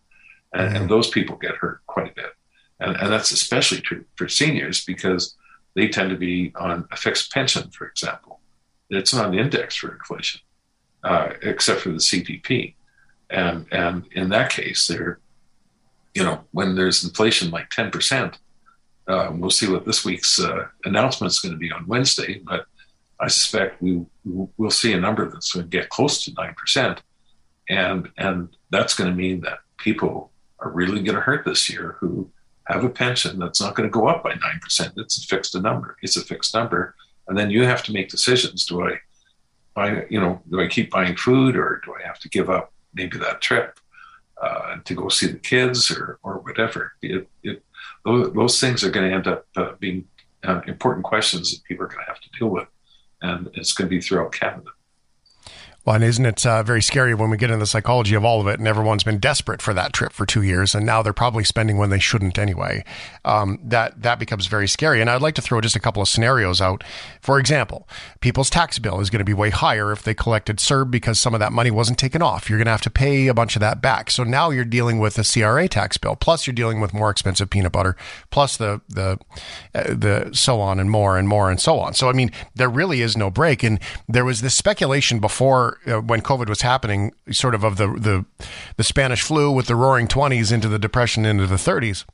And, mm-hmm. and those people get hurt quite a bit. And, and that's especially true for seniors because they tend to be on a fixed pension for example. It's not indexed for inflation uh, except for the CPP. And and in that case, there, you know, when there's inflation like ten percent, uh, we'll see what this week's uh, announcement is going to be on Wednesday. But I suspect we we'll see a number that's going to get close to nine percent, and and that's going to mean that people are really going to hurt this year who have a pension that's not going to go up by nine percent. It's a fixed number. It's a fixed number, and then you have to make decisions. Do I buy, you know, do I keep buying food or do I have to give up maybe that trip uh, to go see the kids or, or whatever? It, it, those, those things are going to end up uh, being uh, important questions that people are going to have to deal with. And it's going to be throughout Canada. Well, and isn't it uh, very scary when we get into the psychology of all of it, and everyone's been desperate for that trip for two years, and now they're probably spending when they shouldn't anyway. Um, that that becomes very scary. And I'd like to throw just a couple of scenarios out. For example, people's tax bill is going to be way higher if they collected CERB because some of that money wasn't taken off. You're going to have to pay a bunch of that back. So now you're dealing with a CRA tax bill, plus you're dealing with more expensive peanut butter, plus the the uh, the so on and more and more and so on. So I mean, there really is no break. And there was this speculation before uh, when COVID was happening, sort of of the, the the Spanish flu with the Roaring Twenties into the Depression into the 30s.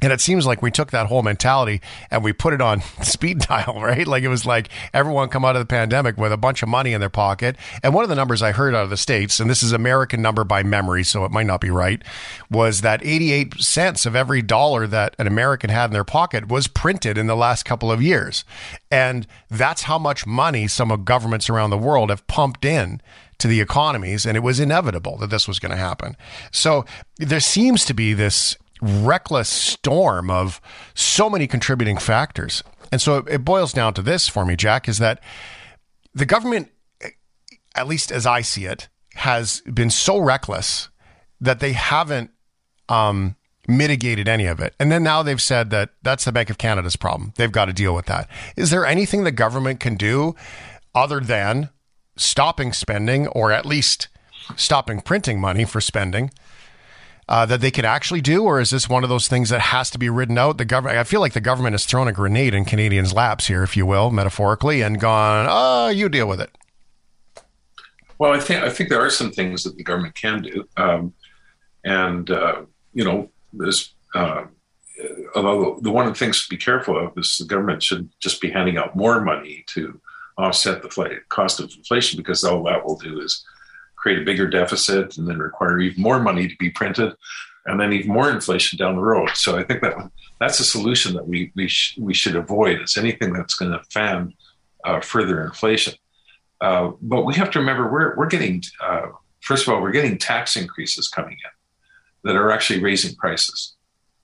And it seems like we took that whole mentality and we put it on speed dial, right? Like it was like everyone come out of the pandemic with a bunch of money in their pocket. And one of the numbers I heard out of the States, and this is American number by memory, so it might not be right, was that 88 cents of every dollar that an American had in their pocket was printed in the last couple of years. And that's how much money some of governments around the world have pumped in to the economies. And it was inevitable that this was going to happen. So there seems to be this reckless storm of so many contributing factors. And so it boils down to this for me, Jack, is that the government, at least as I see it, has been so reckless that they haven't um, mitigated any of it. And then now they've said that that's the Bank of Canada's problem. They've got to deal with that. Is there anything the government can do other than stopping spending or at least stopping printing money for spending uh, that they could actually do, or is this one of those things that has to be ridden out? The government, I feel like the government has thrown a grenade in Canadians' laps here, if you will, metaphorically, and gone, "Oh, you deal with it." Well, I think I think there are some things that the government can do, um, and uh, you know, there's uh, although the one of the things to be careful of is the government should just be handing out more money to offset the cost of inflation because all that will do is create a bigger deficit and then require even more money to be printed and then even more inflation down the road. So I think that that's a solution that we we, sh- we should avoid. Is anything that's going to fan uh, further inflation. Uh, but we have to remember we're we're getting uh, first of all we're getting tax increases coming in that are actually raising prices.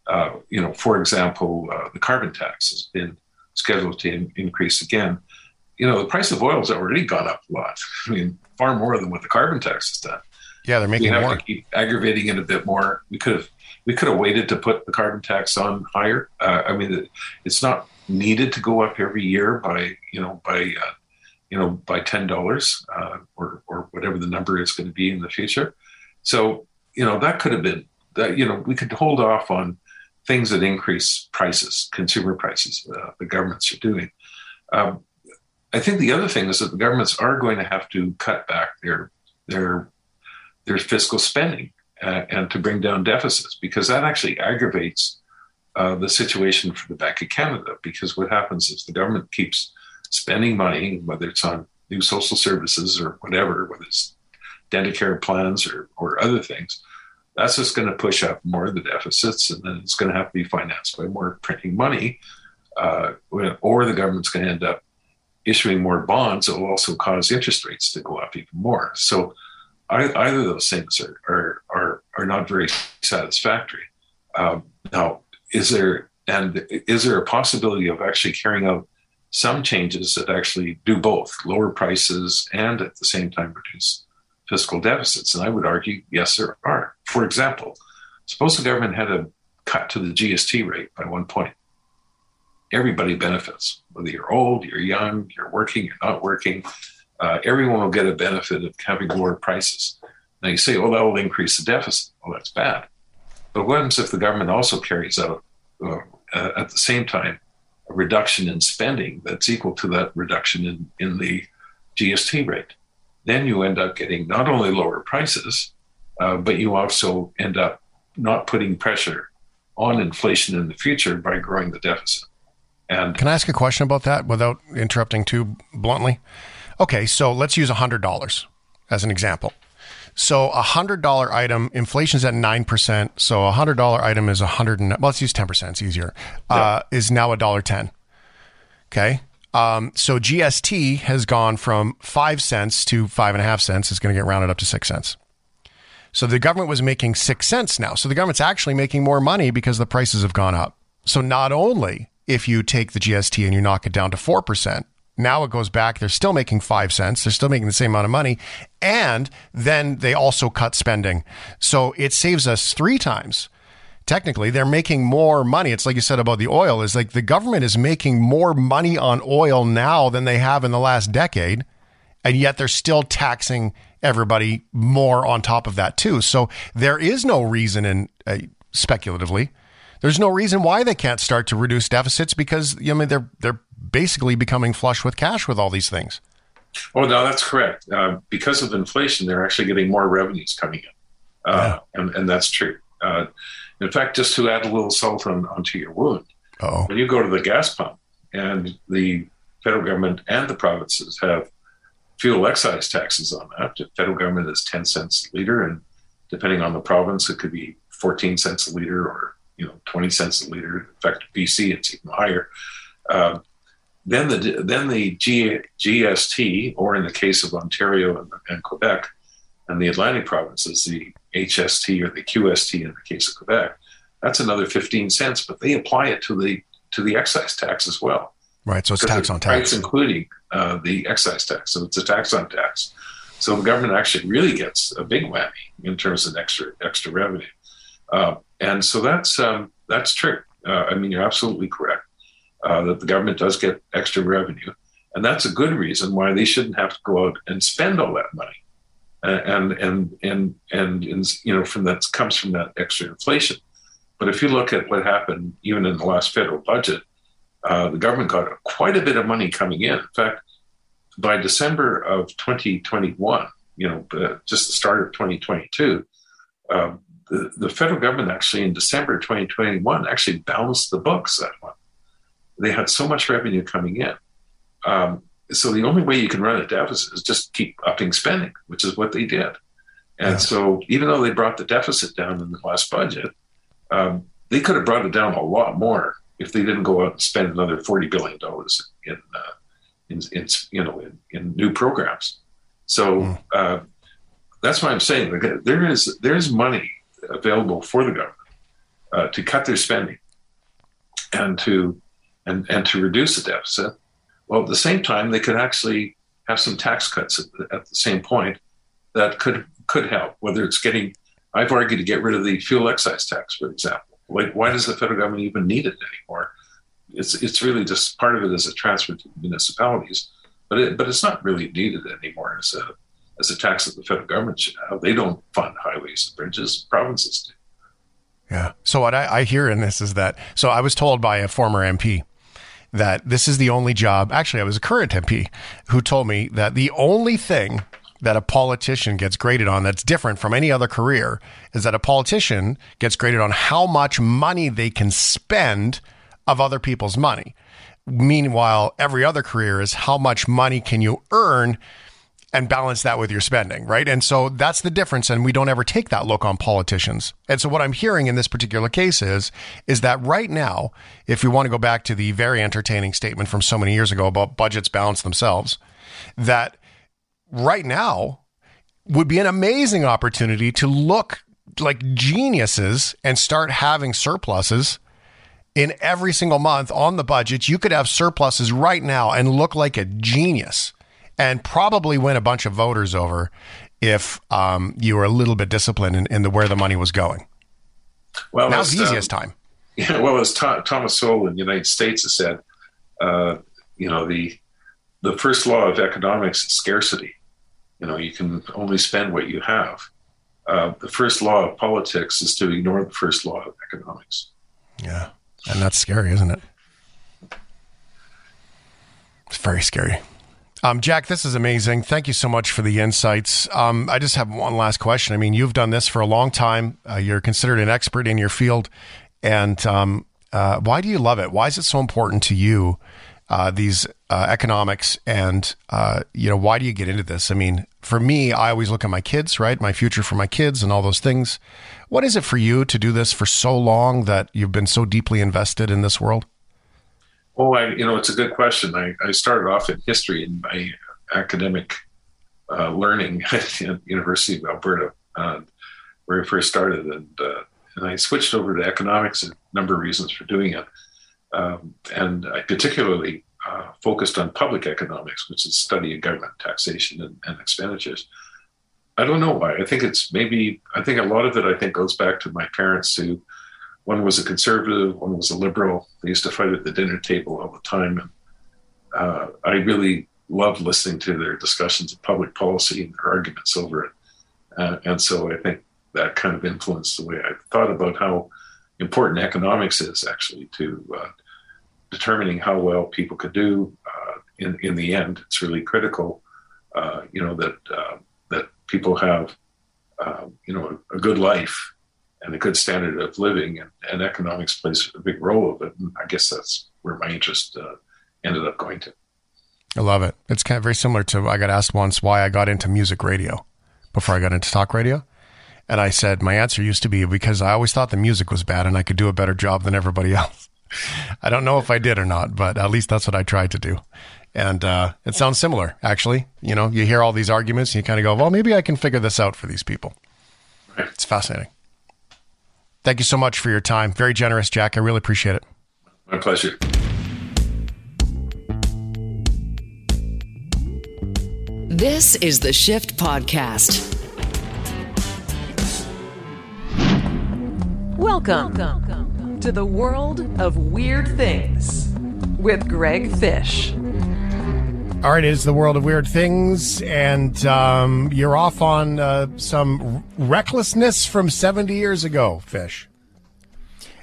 Uh, you know, for example, uh, the carbon tax has been scheduled to in- increase again. You know, the price of oil has already gone up a lot. I mean, far more than what the carbon tax has done. Yeah, they're making we have more. to keep aggravating it a bit more. We could have we could have waited to put the carbon tax on higher. Uh, I mean, it's not needed to go up every year by you know by uh, you know by ten dollars uh, or or whatever the number is going to be in the future. So you know that could have been that you know we could hold off on things that increase prices, consumer prices. Uh, the governments are doing. Um, I think the other thing is that the governments are going to have to cut back their their their fiscal spending uh, and to bring down deficits because that actually aggravates uh, the situation for the Bank of Canada. Because what happens is the government keeps spending money, whether it's on new social services or whatever, whether it's Dentacare plans or, or other things, that's just going to push up more of the deficits, and then it's going to have to be financed by more printing money, uh, or the government's going to end up issuing more bonds will also cause interest rates to go up even more. So either of those things are are are, are not very satisfactory. Um, now, is there and is there a possibility of actually carrying out some changes that actually do both, lower prices and at the same time reduce fiscal deficits? And I would argue, yes, there are. For example, suppose the government had a cut to the GST rate by one point. Everybody benefits, whether you're old, you're young, you're working, you're not working uh, everyone will get a benefit of having lower prices. Now you say, well, that will increase the deficit. Well, that's bad. But what happens if the government also carries out, uh, at the same time, a reduction in spending that's equal to that reduction in, in the GST rate? Then you end up getting not only lower prices, uh, but you also end up not putting pressure on inflation in the future by growing the deficit. And can I ask a question about that without interrupting too bluntly? Okay, so let's use $100 as an example. So a hundred dollar item, inflation's at nine percent. So a hundred dollar item is a hundred and well, let's use ten percent. It's easier. Yeah. Uh, is now a dollar ten. Okay. Um, so GST has gone from five cents to five and a half cents. It's going to get rounded up to six cents. So the government was making six cents now. So the government's actually making more money because the prices have gone up. So not only if you take the GST and you knock it down to four percent, now it goes back. They're still making five cents. They're still making the same amount of money. And then they also cut spending. So it saves us three times. Technically, they're making more money. It's like you said about the oil, is like the government is making more money on oil now than they have in the last decade. And yet they're still taxing everybody more on top of that, too. So there is no reason, in uh, speculatively, there's no reason why they can't start to reduce deficits because I mean they're they're basically becoming flush with cash with all these things. Oh, no, that's correct. Uh, because of inflation, they're actually getting more revenues coming in, uh, yeah. and, and that's true. Uh, in fact, just to add a little salt on, onto your wound, Uh-oh. when you go to the gas pump and the federal government and the provinces have fuel excise taxes on that, the federal government is 10 cents a liter, and depending on the province, it could be 14 cents a liter or you know 20 cents a liter. In fact, BC, it's even higher. Uh, then the then the G, GST, or in the case of Ontario and, and, Quebec, and the Atlantic provinces, the HST or the QST in the case of Quebec, that's another fifteen cents. But they apply it to the to the excise tax as well. Right. So it's tax on tax, it's including uh, the excise tax. So it's a tax on tax. So the government actually really gets a big whammy in terms of extra extra revenue, uh, and so that's um, that's true. Uh, I mean, you're absolutely correct uh, that the government does get extra revenue. And that's a good reason why they shouldn't have to go out and spend all that money. And, and, and, and, and, you know, from that comes from that extra inflation. But if you look at what happened even in the last federal budget, uh, the government got quite a bit of money coming in. In fact, by December of 2021, you know, uh, just the start of 2022, um, the, the federal government actually in December 2021 actually balanced the books that one. They had so much revenue coming in. Um, so the only way you can run a deficit is just keep upping spending, which is what they did. And yeah. so even though they brought the deficit down in the last budget, um, they could have brought it down a lot more if they didn't go out and spend another forty billion dollars in, uh, in, in, you know in, in new programs. So mm. uh, that's why I'm saying there is there is money available for the government uh, to cut their spending and to and and to reduce the deficit. Well, at the same time, they could actually have some tax cuts at the, at the same point that could could help. Whether it's getting, I've argued to get rid of the fuel excise tax, for example. Like, why does the federal government even need it anymore? It's it's really just part of it as a transfer to municipalities, but it, but it's not really needed anymore as a as a tax that the federal government should have. They don't fund highways and bridges; provinces do. Yeah. So what I, I hear in this is that so I was told by a former MP that this is the only job. Actually, I was a current MP who told me that the only thing that a politician gets graded on that's different from any other career is that a politician gets graded on how much money they can spend of other people's money. Meanwhile, every other career is how much money can you earn and balance that with your spending, right? And so that's the difference. And we don't ever take that look on politicians. And so what I'm hearing in this particular case is, is that right now, if we want to go back to the very entertaining statement from so many years ago about budgets balance themselves, that right now would be an amazing opportunity to look like geniuses and start having surpluses in every single month on the budget. You could have surpluses right now and look like a genius and probably win a bunch of voters over if um, you were a little bit disciplined in, in, the where the money was going. Well, now's the easiest um, time. Yeah, well, as Thomas Sowell in the United States has said, uh, you know, the the first law of economics is scarcity. You know, you can only spend what you have. Uh, the first law of politics is to ignore the first law of economics. Yeah, and that's scary, isn't it? It's very scary. Um, Jack, this is amazing. Thank you so much for the insights. Um, I just have one last question. I mean, you've done this for a long time. Uh, you're considered an expert in your field, and um, uh, why do you love it? Why is it so important to you? Uh, these uh, economics, and uh, you know, why do you get into this? I mean, for me, I always look at my kids, right? My future for my kids, and all those things. What is it for you to do this for so long that you've been so deeply invested in this world? Oh, I, you know, it's a good question. I, I started off in history in my academic uh, learning at the University of Alberta, uh, where I first started, and uh, and I switched over to economics. And a number of reasons for doing it, um, and I particularly uh, focused on public economics, which is study of government taxation and, and expenditures. I don't know why. I think it's maybe. I think a lot of it. I think goes back to my parents who one was a conservative, one was a liberal. They used to fight at the dinner table all the time. And uh, I really loved listening to their discussions of public policy and their arguments over it. Uh, and so I think that kind of influenced the way I thought about how important economics is actually to uh, determining how well people could do. Uh, in in the end, it's really critical, uh, you know, that uh, that people have, you know, a, a good life and a good standard of living, and, and, economics plays a big role of it. And I guess that's where my interest uh, ended up going to. I love it. It's kind of very similar to I got asked once why I got into music radio before I got into talk radio. And I said my answer used to be because I always thought the music was bad and I could do a better job than everybody else. I don't know if I did or not, but at least that's what I tried to do. And uh, it sounds similar, actually. You know, you hear all these arguments and you kind of go, well, maybe I can figure this out for these people. It's fascinating. Thank you so much for your time. Very generous, Jack. I really appreciate it. My pleasure. This is the Shift Podcast. Welcome, Welcome to the world of weird things with Greg Fish. All right, it is the world of weird things, and um, you're off on uh, some recklessness from 70 years ago, Fish.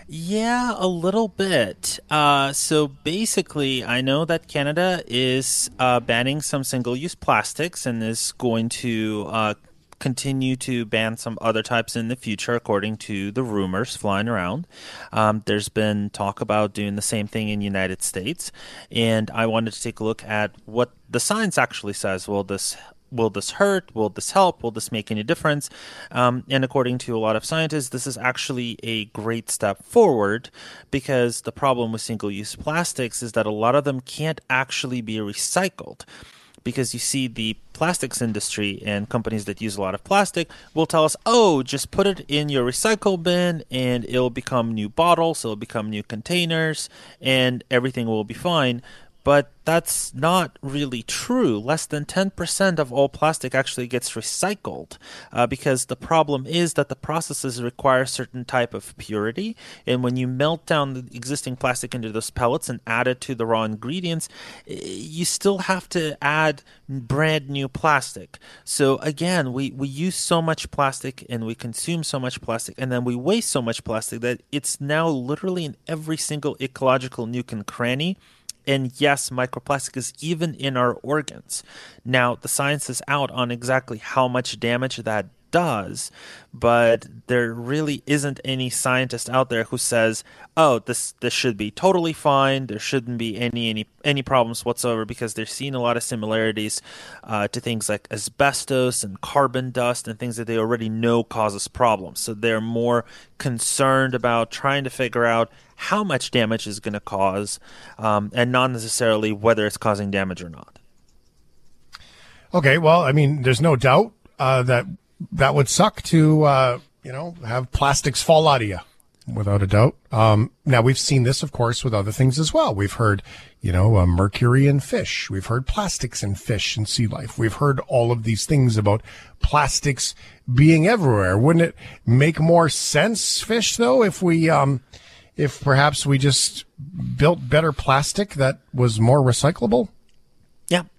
Yeah, a little bit. Uh, so basically, I know that Canada is uh, banning some single use plastics and is going to uh, continue to ban some other types in the future, according to the rumors flying around. Um, there's been talk about doing the same thing in United States, and I wanted to take a look at what the science actually says. Will this will this hurt? Will this help? Will this make any difference? Um, and according to a lot of scientists, this is actually a great step forward because the problem with single use plastics is that a lot of them can't actually be recycled because you see the plastics industry and companies that use a lot of plastic will tell us, oh, just put it in your recycle bin and it'll become new bottles, it'll become new containers, and everything will be fine but that's not really true. Less than 10% of all plastic actually gets recycled uh, because the problem is that the processes require a certain type of purity. And when you melt down the existing plastic into those pellets and add it to the raw ingredients, you still have to add brand new plastic. So again, we, we use so much plastic and we consume so much plastic and then we waste so much plastic that it's now literally in every single ecological nook and cranny and yes, microplastic is even in our organs. Now, the science is out on exactly how much damage that does, but there really isn't any scientist out there who says, "Oh, this this should be totally fine. There shouldn't be any any any problems whatsoever," because they're seeing a lot of similarities uh, to things like asbestos and carbon dust and things that they already know causes problems. So they're more concerned about trying to figure out how much damage is going to cause, um, and not necessarily whether it's causing damage or not. Okay, well, I mean, there's no doubt uh, that that would suck to uh, you know have plastics fall out of you, without a doubt. Um, now we've seen this, of course, with other things as well. We've heard you know uh, mercury in fish. We've heard plastics in fish and sea life. We've heard all of these things about plastics being everywhere. Wouldn't it make more sense, fish, though, if we um, if perhaps we just built better plastic that was more recyclable?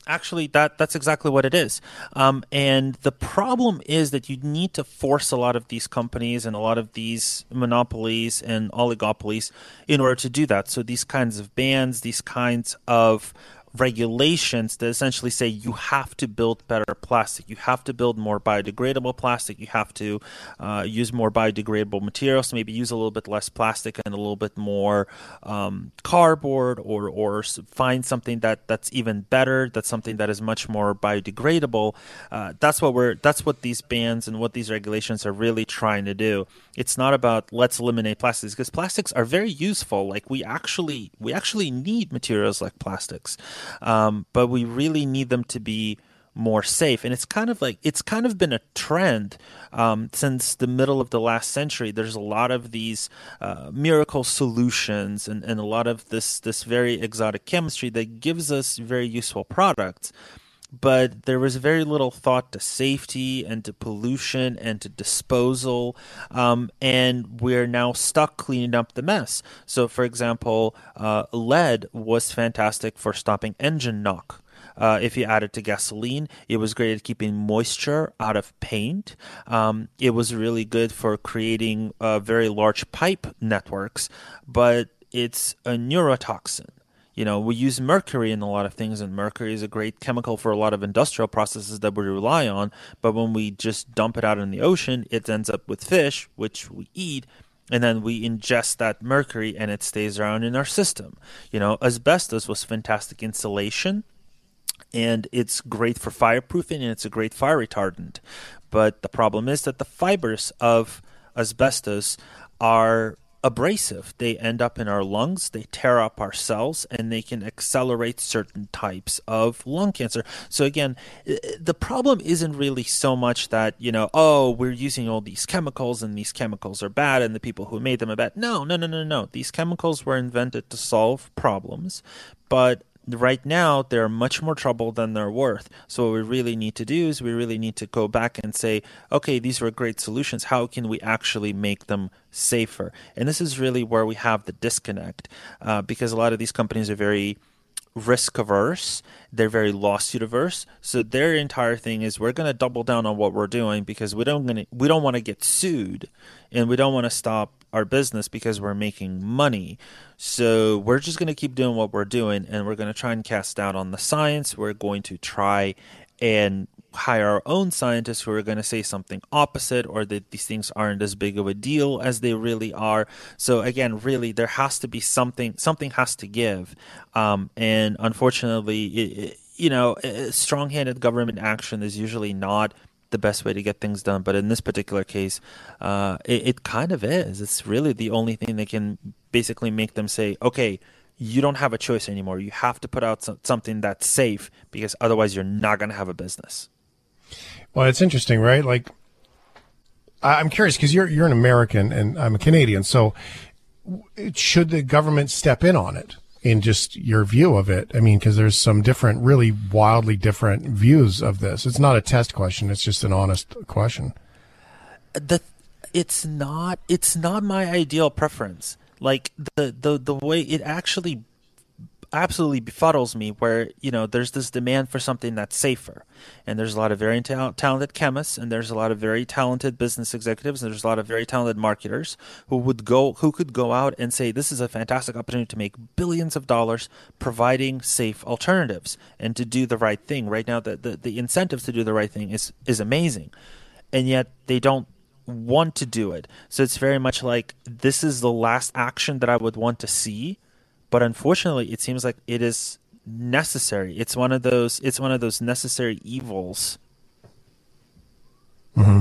Actually, that that's exactly what it is. Um, and the problem is that you need to force a lot of these companies and a lot of these monopolies and oligopolies in order to do that. So these kinds of bans, these kinds of regulations that essentially say you have to build better plastic, you have to build more biodegradable plastic, you have to uh, use more biodegradable materials, maybe use a little bit less plastic and a little bit more um, cardboard, or or find something that that's even better, that's something that is much more biodegradable. Uh, that's what we're that's what these bans and what these regulations are really trying to do. It's not about let's eliminate plastics because plastics are very useful. Like we actually we actually need materials like plastics um, but we really need them to be more safe. And it's kind of like it's kind of been a trend um, since the middle of the last century. There's a lot of these uh, miracle solutions and, and a lot of this this very exotic chemistry that gives us very useful products. But there was very little thought to safety and to pollution and to disposal. Um, and we're now stuck cleaning up the mess. So, for example, uh, lead was fantastic for stopping engine knock. Uh, if you add it to gasoline, it was great at keeping moisture out of paint. Um, it was really good for creating uh, very large pipe networks, but it's a neurotoxin you know, we use mercury in a lot of things, and mercury is a great chemical for a lot of industrial processes that we rely on. But when we just dump it out in the ocean, it ends up with fish, which we eat, and then we ingest that mercury and it stays around in our system. You know, asbestos was fantastic insulation and it's great for fireproofing and it's a great fire retardant. But the problem is that the fibers of asbestos are abrasive. They end up in our lungs, they tear up our cells, and they can accelerate certain types of lung cancer. So, again, the problem isn't really so much that, you know, oh, we're using all these chemicals and these chemicals are bad and the people who made them are bad. No, no, no, no, no. These chemicals were invented to solve problems, but right now they're much more trouble than they're worth. So what we really need to do is we really need to go back and say, okay, these were great solutions. How can we actually make them safer? And this is really where we have the disconnect, uh, because a lot of these companies are very risk averse. They're very lawsuit averse. So their entire thing is we're going to double down on what we're doing because we don't gonna, we don't want to get sued, and we don't want to stop our business because we're making money. So we're just going to keep doing what we're doing, and we're going to try and cast doubt on the science. We're going to try and hire our own scientists who are going to say something opposite or that these things aren't as big of a deal as they really are so again really there has to be something something has to give um, and unfortunately it, you know strong-handed government action is usually not the best way to get things done but in this particular case uh, it, it kind of is it's really the only thing that can basically make them say okay you don't have a choice anymore. You have to put out something that's safe because otherwise you're not going to have a business. Well, it's interesting, right? Like, I'm curious because you're you're an American and I'm a Canadian. So, should the government step in on it? In just your view of it, I mean, because there's some different, really wildly different views of this. It's not a test question; it's just an honest question. The it's not it's not my ideal preference like the the the way it actually absolutely befuddles me where you know there's this demand for something that's safer. And there's a lot of very ta- talented chemists and there's a lot of very talented business executives and there's a lot of very talented marketers who would go who could go out and say this is a fantastic opportunity to make billions of dollars providing safe alternatives and to do the right thing. Right now the, the, the incentives to do the right thing is is amazing. And yet they don't want to do it. So it's very much like this is the last action that I would want to see, but unfortunately, it seems like it is necessary. It's one of those. It's one of those necessary evils. hmm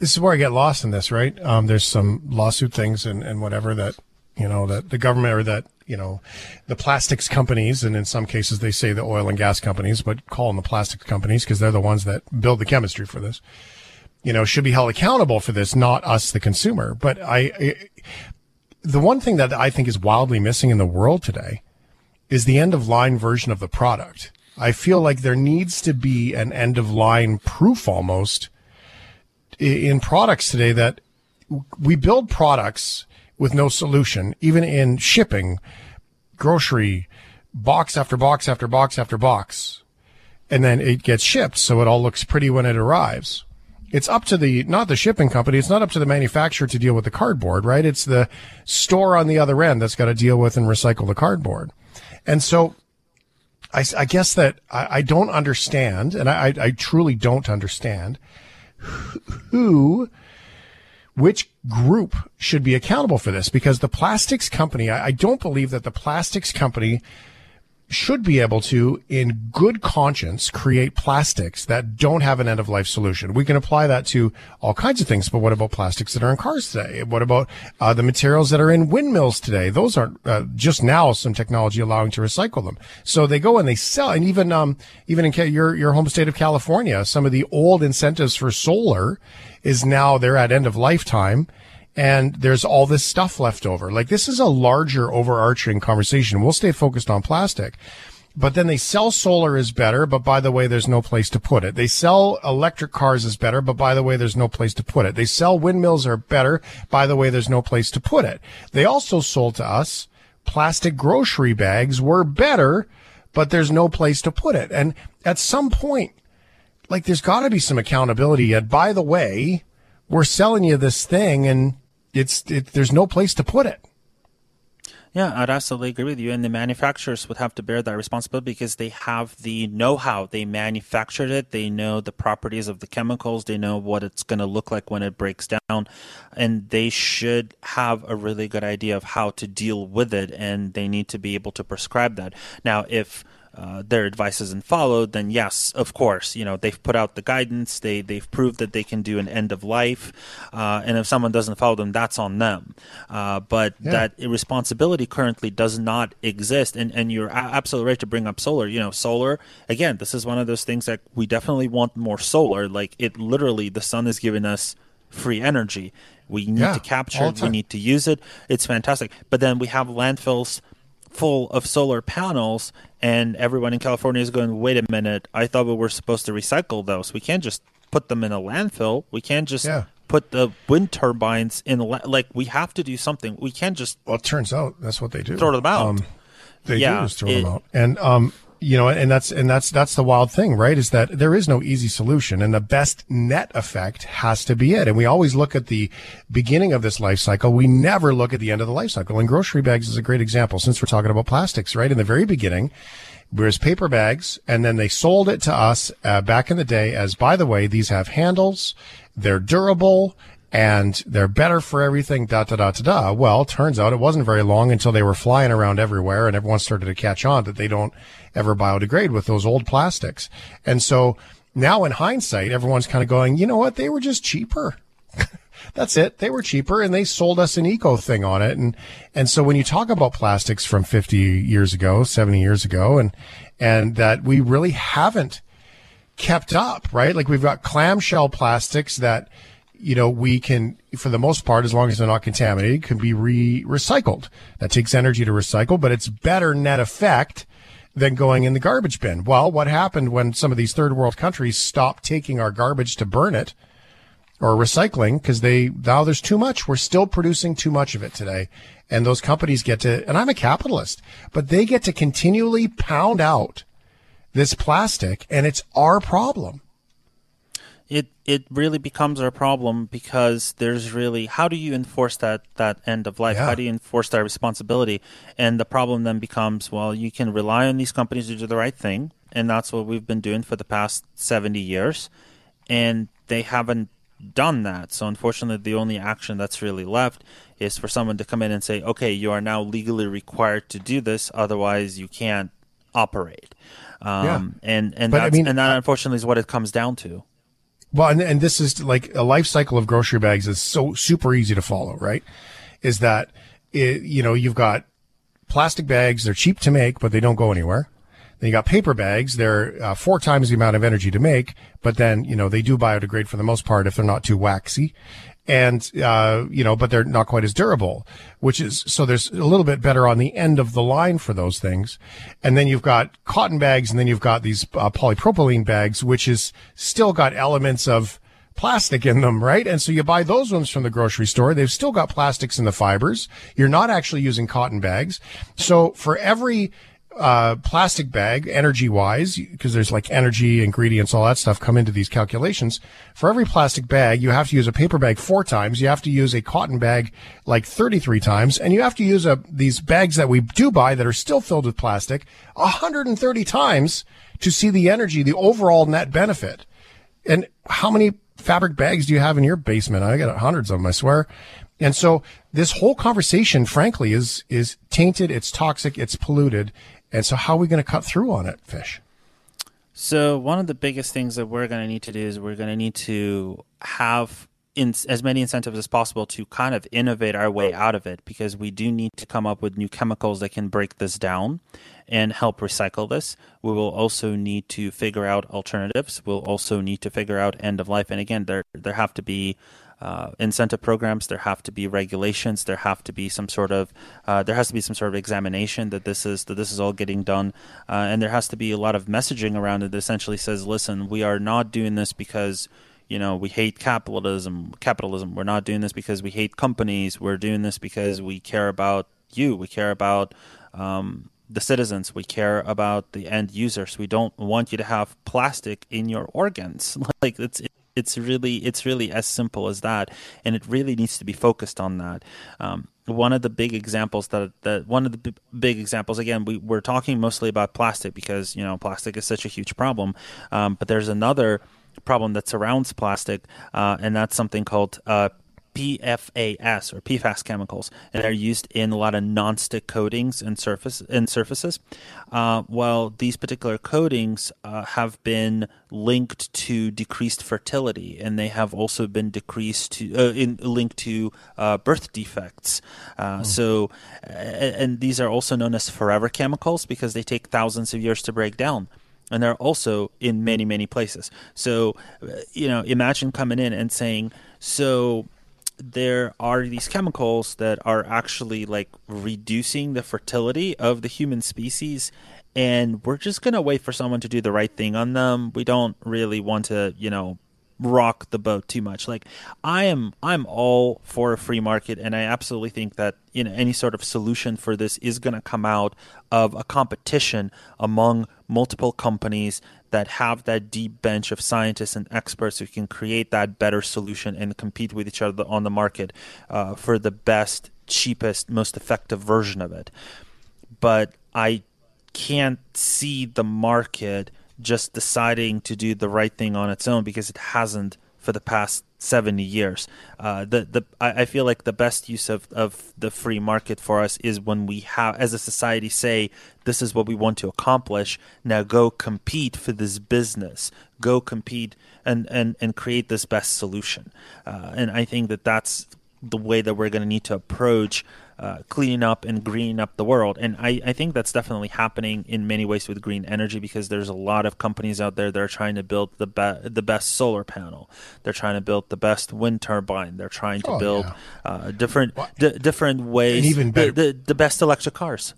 This is where I get lost in this, right? Um, there's some lawsuit things and, and whatever that you know that the government or that you know the plastics companies, and in some cases they say the oil and gas companies, but call them the plastics companies because they're the ones that build the chemistry for this you know, should be held accountable for this, not us, the consumer. But I, the one thing that I think is wildly missing in the world today is the end of line version of the product. I feel like there needs to be an end of line proof almost in products today that we build products with no solution, even in shipping, grocery, box after box after box after box. And then it gets shipped. So it all looks pretty when it arrives it's up to the not the shipping company it's not up to the manufacturer to deal with the cardboard right? It's the store on the other end that's got to deal with and recycle the cardboard. And so i, I guess that I, I, don't understand and I, I truly don't understand who which group should be accountable for this? Because the plastics company I, I don't believe that the plastics company should be able to, in good conscience, create plastics that don't have an end of life solution. We can apply that to all kinds of things, but what about plastics that are in cars today? What about uh, the materials that are in windmills today? Those aren't uh, just now some technology allowing to recycle them. So they go and they sell, and even um, even in your your home state of California, some of the old incentives for solar is now they're at end of lifetime and there's all this stuff left over. Like this is a larger overarching conversation. We'll stay focused on plastic. But then they sell solar is better, but by the way, there's no place to put it. They sell electric cars is better, but by the way, there's no place to put it. They sell windmills are better, by the way, there's no place to put it. They also sold to us plastic grocery bags were better, but there's no place to put it. And at some point, like there's got to be some accountability. Yet, by the way, we're selling you this thing and it's it, there's no place to put it. Yeah, I'd absolutely agree with you. And the manufacturers would have to bear that responsibility because they have the know how. They manufactured it. They know the properties of the chemicals. They know what it's going to look like when it breaks down. And they should have a really good idea of how to deal with it. And they need to be able to prescribe that. Now, if uh, their advice isn't followed, then yes, of course, you know they've put out the guidance. They they've proved that they can do an end of life, uh, and if someone doesn't follow them, that's on them. Uh, but yeah. that responsibility currently does not exist, and and you're absolutely right to bring up solar. You know, solar again. This is one of those things that we definitely want more solar. Like it literally, the sun is giving us free energy. We need yeah, to capture it. We need to use it. It's fantastic. But then we have landfills full of solar panels and everyone in California is going, wait a minute, I thought we were supposed to recycle those. We can't just put them in a landfill. We can't just yeah. put the wind turbines in, la- like, we have to do something. We can't just. Well, it turns out that's what they do. Throw them out. Um, They yeah, do just throw it- them out. And um, you know, and that's and that's that's the wild thing, right? Is that there is no easy solution, and the best net effect has to be it. And we always look at the beginning of this life cycle. We never look at the end of the life cycle. And grocery bags is a great example, since we're talking about plastics, right? In the very beginning, whereas paper bags, and then they sold it to us uh, back in the day as, by the way, these have handles, they're durable, and they're better for everything. Da da da da da. Well, turns out it wasn't very long until they were flying around everywhere, and everyone started to catch on that they don't ever biodegrade with those old plastics. And so now, in hindsight, everyone's kind of going, you know what? They were just cheaper. That's it. They were cheaper and they sold us an eco thing on it. And, and so when you talk about plastics from 50 years ago, 70 years ago, and, and that we really haven't kept up, right? Like we've got clamshell plastics that, you know, we can, for the most part, as long as they're not contaminated, can be re recycled. That takes energy to recycle, but it's better net effect than going in the garbage bin. Well, what happened when some of these third world countries stopped taking our garbage to burn it? or recycling because they now there's too much. We're still producing too much of it today. And those companies get to, and I'm a capitalist, but they get to continually pound out this plastic and it's our problem. It it really becomes our problem because there's really how do you enforce that that end of life? Yeah. How do you enforce that responsibility? And the problem then becomes well, you can rely on these companies to do the right thing, and that's what we've been doing for the past seventy years, and they haven't done that. So unfortunately, the only action that's really left is for someone to come in and say, okay, you are now legally required to do this, otherwise you can't operate. Um, Yeah. And and But, I mean, and that unfortunately is what it comes down to. Well, and, and this is like a life cycle of grocery bags is so super easy to follow, right? Is that, it, you know, you've got plastic bags, they're cheap to make, but they don't go anywhere. Then you got paper bags, they're uh, four times the amount of energy to make, but then, you know, they do biodegrade for the most part if they're not too waxy. And, uh, you know, but they're not quite as durable, which is, so there's a little bit better on the end of the line for those things. And then you've got cotton bags and then you've got these uh, polypropylene bags, which is still got elements of, plastic in them, right? And so you buy those ones from the grocery store. They've still got plastics in the fibers. You're not actually using cotton bags. So for every uh, plastic bag, energy wise, because there's like energy, ingredients, all that stuff come into these calculations. For every plastic bag, you have to use a paper bag four times. You have to use a cotton bag like 33 times. And you have to use a, these bags that we do buy that are still filled with plastic 130 times to see the energy, the overall net benefit. And how many fabric bags do you have in your basement? I got hundreds of them, I swear. And so this whole conversation, frankly, is is tainted. It's toxic. It's polluted. And so, how are we going to cut through on it, fish? So one of the biggest things that we're going to need to do is we're going to need to have in, as many incentives as possible to kind of innovate our way out of it because we do need to come up with new chemicals that can break this down and help recycle this. We will also need to figure out alternatives. We'll also need to figure out end of life. And again, there there have to be uh, incentive programs. There have to be regulations. There have to be some sort of uh, there has to be some sort of examination that this is that this is all getting done, uh, and there has to be a lot of messaging around it that essentially says, "Listen, we are not doing this because." You know, we hate capitalism. Capitalism. We're not doing this because we hate companies. We're doing this because we care about you. We care about um, the citizens. We care about the end users. We don't want you to have plastic in your organs. Like it's it's really it's really as simple as that, and it really needs to be focused on that. Um, one of the big examples that that one of the b- big examples again we we're talking mostly about plastic because you know plastic is such a huge problem, um, but there's another problem that surrounds plastic, uh, and that's something called uh, PFAS or PFAS chemicals, and they're used in a lot of non-stick coatings and surface and surfaces. Uh, well, these particular coatings uh, have been linked to decreased fertility, and they have also been decreased to uh, in linked to uh, birth defects. Uh, So, uh, and these are also known as forever chemicals because they take thousands of years to break down and they're also in many many places so uh, you know imagine coming in and saying so there are these chemicals that are actually like reducing the fertility of the human species and we're just going to wait for someone to do the right thing on them. We don't really want to you know rock the boat too much. Like I am I'm all for a free market and I absolutely think that you know any sort of solution for this is going to come out of a competition among multiple companies that have that deep bench of scientists and experts who can create that better solution and compete with each other on the market uh, for the best, cheapest, most effective version of it. But I can't see the market just deciding to do the right thing on its own because it hasn't for the past 70 years. Uh, the the I, I, feel like the best use of, of the free market for us is when we have, as a society, say this is what we want to accomplish. Now go compete for this business. Go compete and and and create this best solution. Uh, and I think that that's the way that we're going to need to approach uh, cleaning up and greening up the world. And I, I think that's definitely happening in many ways with green energy because there's a lot of companies out there that are trying to build the be- the best solar panel. They're trying to build the best wind turbine. They're trying to oh, build yeah. uh, different d- different ways, and even better, the, the, the best electric cars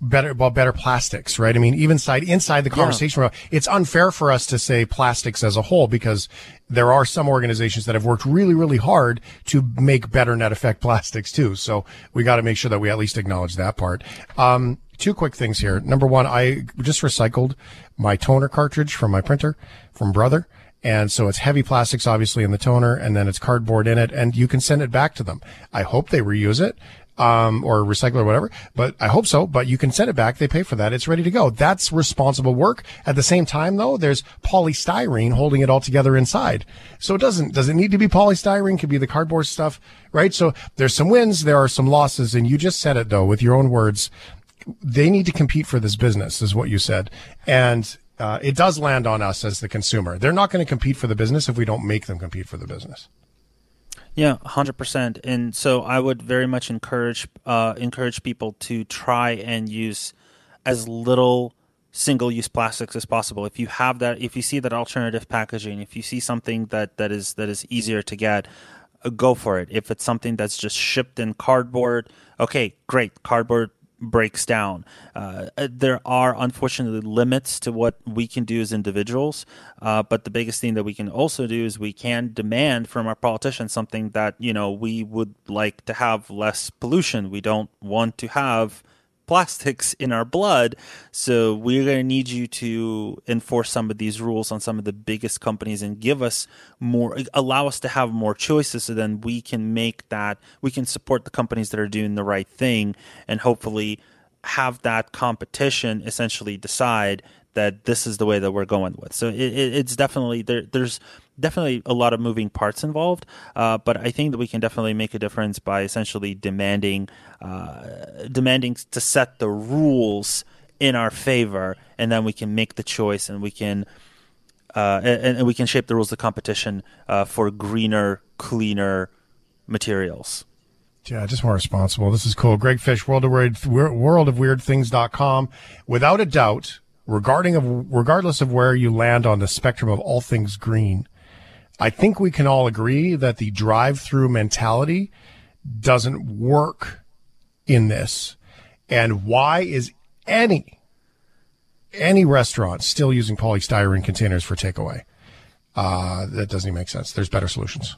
better well better plastics right? I mean even inside inside the conversation yeah. it's unfair for us to say plastics as a whole because there are some organizations that have worked really really hard to make better net effect plastics too. So we got to make sure that we at least acknowledge that part. Um, two quick things here. Number one i just recycled my toner cartridge from my printer from brother. And so it's heavy plastics, obviously, in the toner, and then it's cardboard in it, and you can send it back to them. I hope they reuse it um, or recycle or whatever. But I hope so. But you can send it back. They pay for that. It's ready to go. That's responsible work. At the same time, though, there's polystyrene holding it all together inside. So it doesn't, does it need to be polystyrene? Could be the cardboard stuff, right? So there's some wins. There are some losses. And you just said it though, with your own words. They need to compete for this business is what you said. And, uh, it does land on us as the consumer. They're not going to compete for the business if we don't make them compete for the business. Yeah, hundred percent. And so I would very much encourage uh, encourage people to try and use as little single use plastics as possible. If you have that, if you see that alternative packaging, if you see something that, that is that is easier to get, uh, go for it. If it's something that's just shipped in cardboard, okay, great. Cardboard breaks down. Uh, uh, there are unfortunately limits to what we can do as individuals, uh, but the biggest thing that we can also do is we can demand from our politicians something that you know we would like to have less pollution. We don't want to have plastics in our blood. So we're going to need you to enforce some of these rules on some of the biggest companies and give us more, allow us to have more choices so then we can make that, we can support the companies that are doing the right thing and hopefully have that competition essentially decide that this is the way that we're going with. So it, it, it's definitely there. There's definitely a lot of moving parts involved, uh, but I think that we can definitely make a difference by essentially demanding uh, demanding to set the rules in our favor, and then we can make the choice and we can. Uh, and, and, we can shape the rules of competition uh, for greener, cleaner materials. Yeah, just more responsible. This is cool. Greg Fish, World of Weird, World of Weird Things.com. Without a doubt, regarding of regardless of where you land on the spectrum of all things green, I think we can all agree that the drive-through mentality doesn't work in this. And why is any any restaurant still using polystyrene containers for takeaway? Uh, that doesn't even make sense. There's better solutions.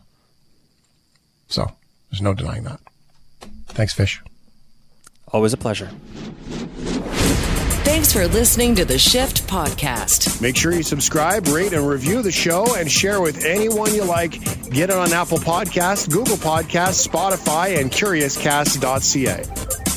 So there's no denying that. Thanks, Fish. Always a pleasure. Thanks for listening to the Shift Podcast. Make sure you subscribe, rate, and review the show and share with anyone you like. Get it on Apple Podcasts, Google Podcasts, Spotify, and CuriousCast.ca.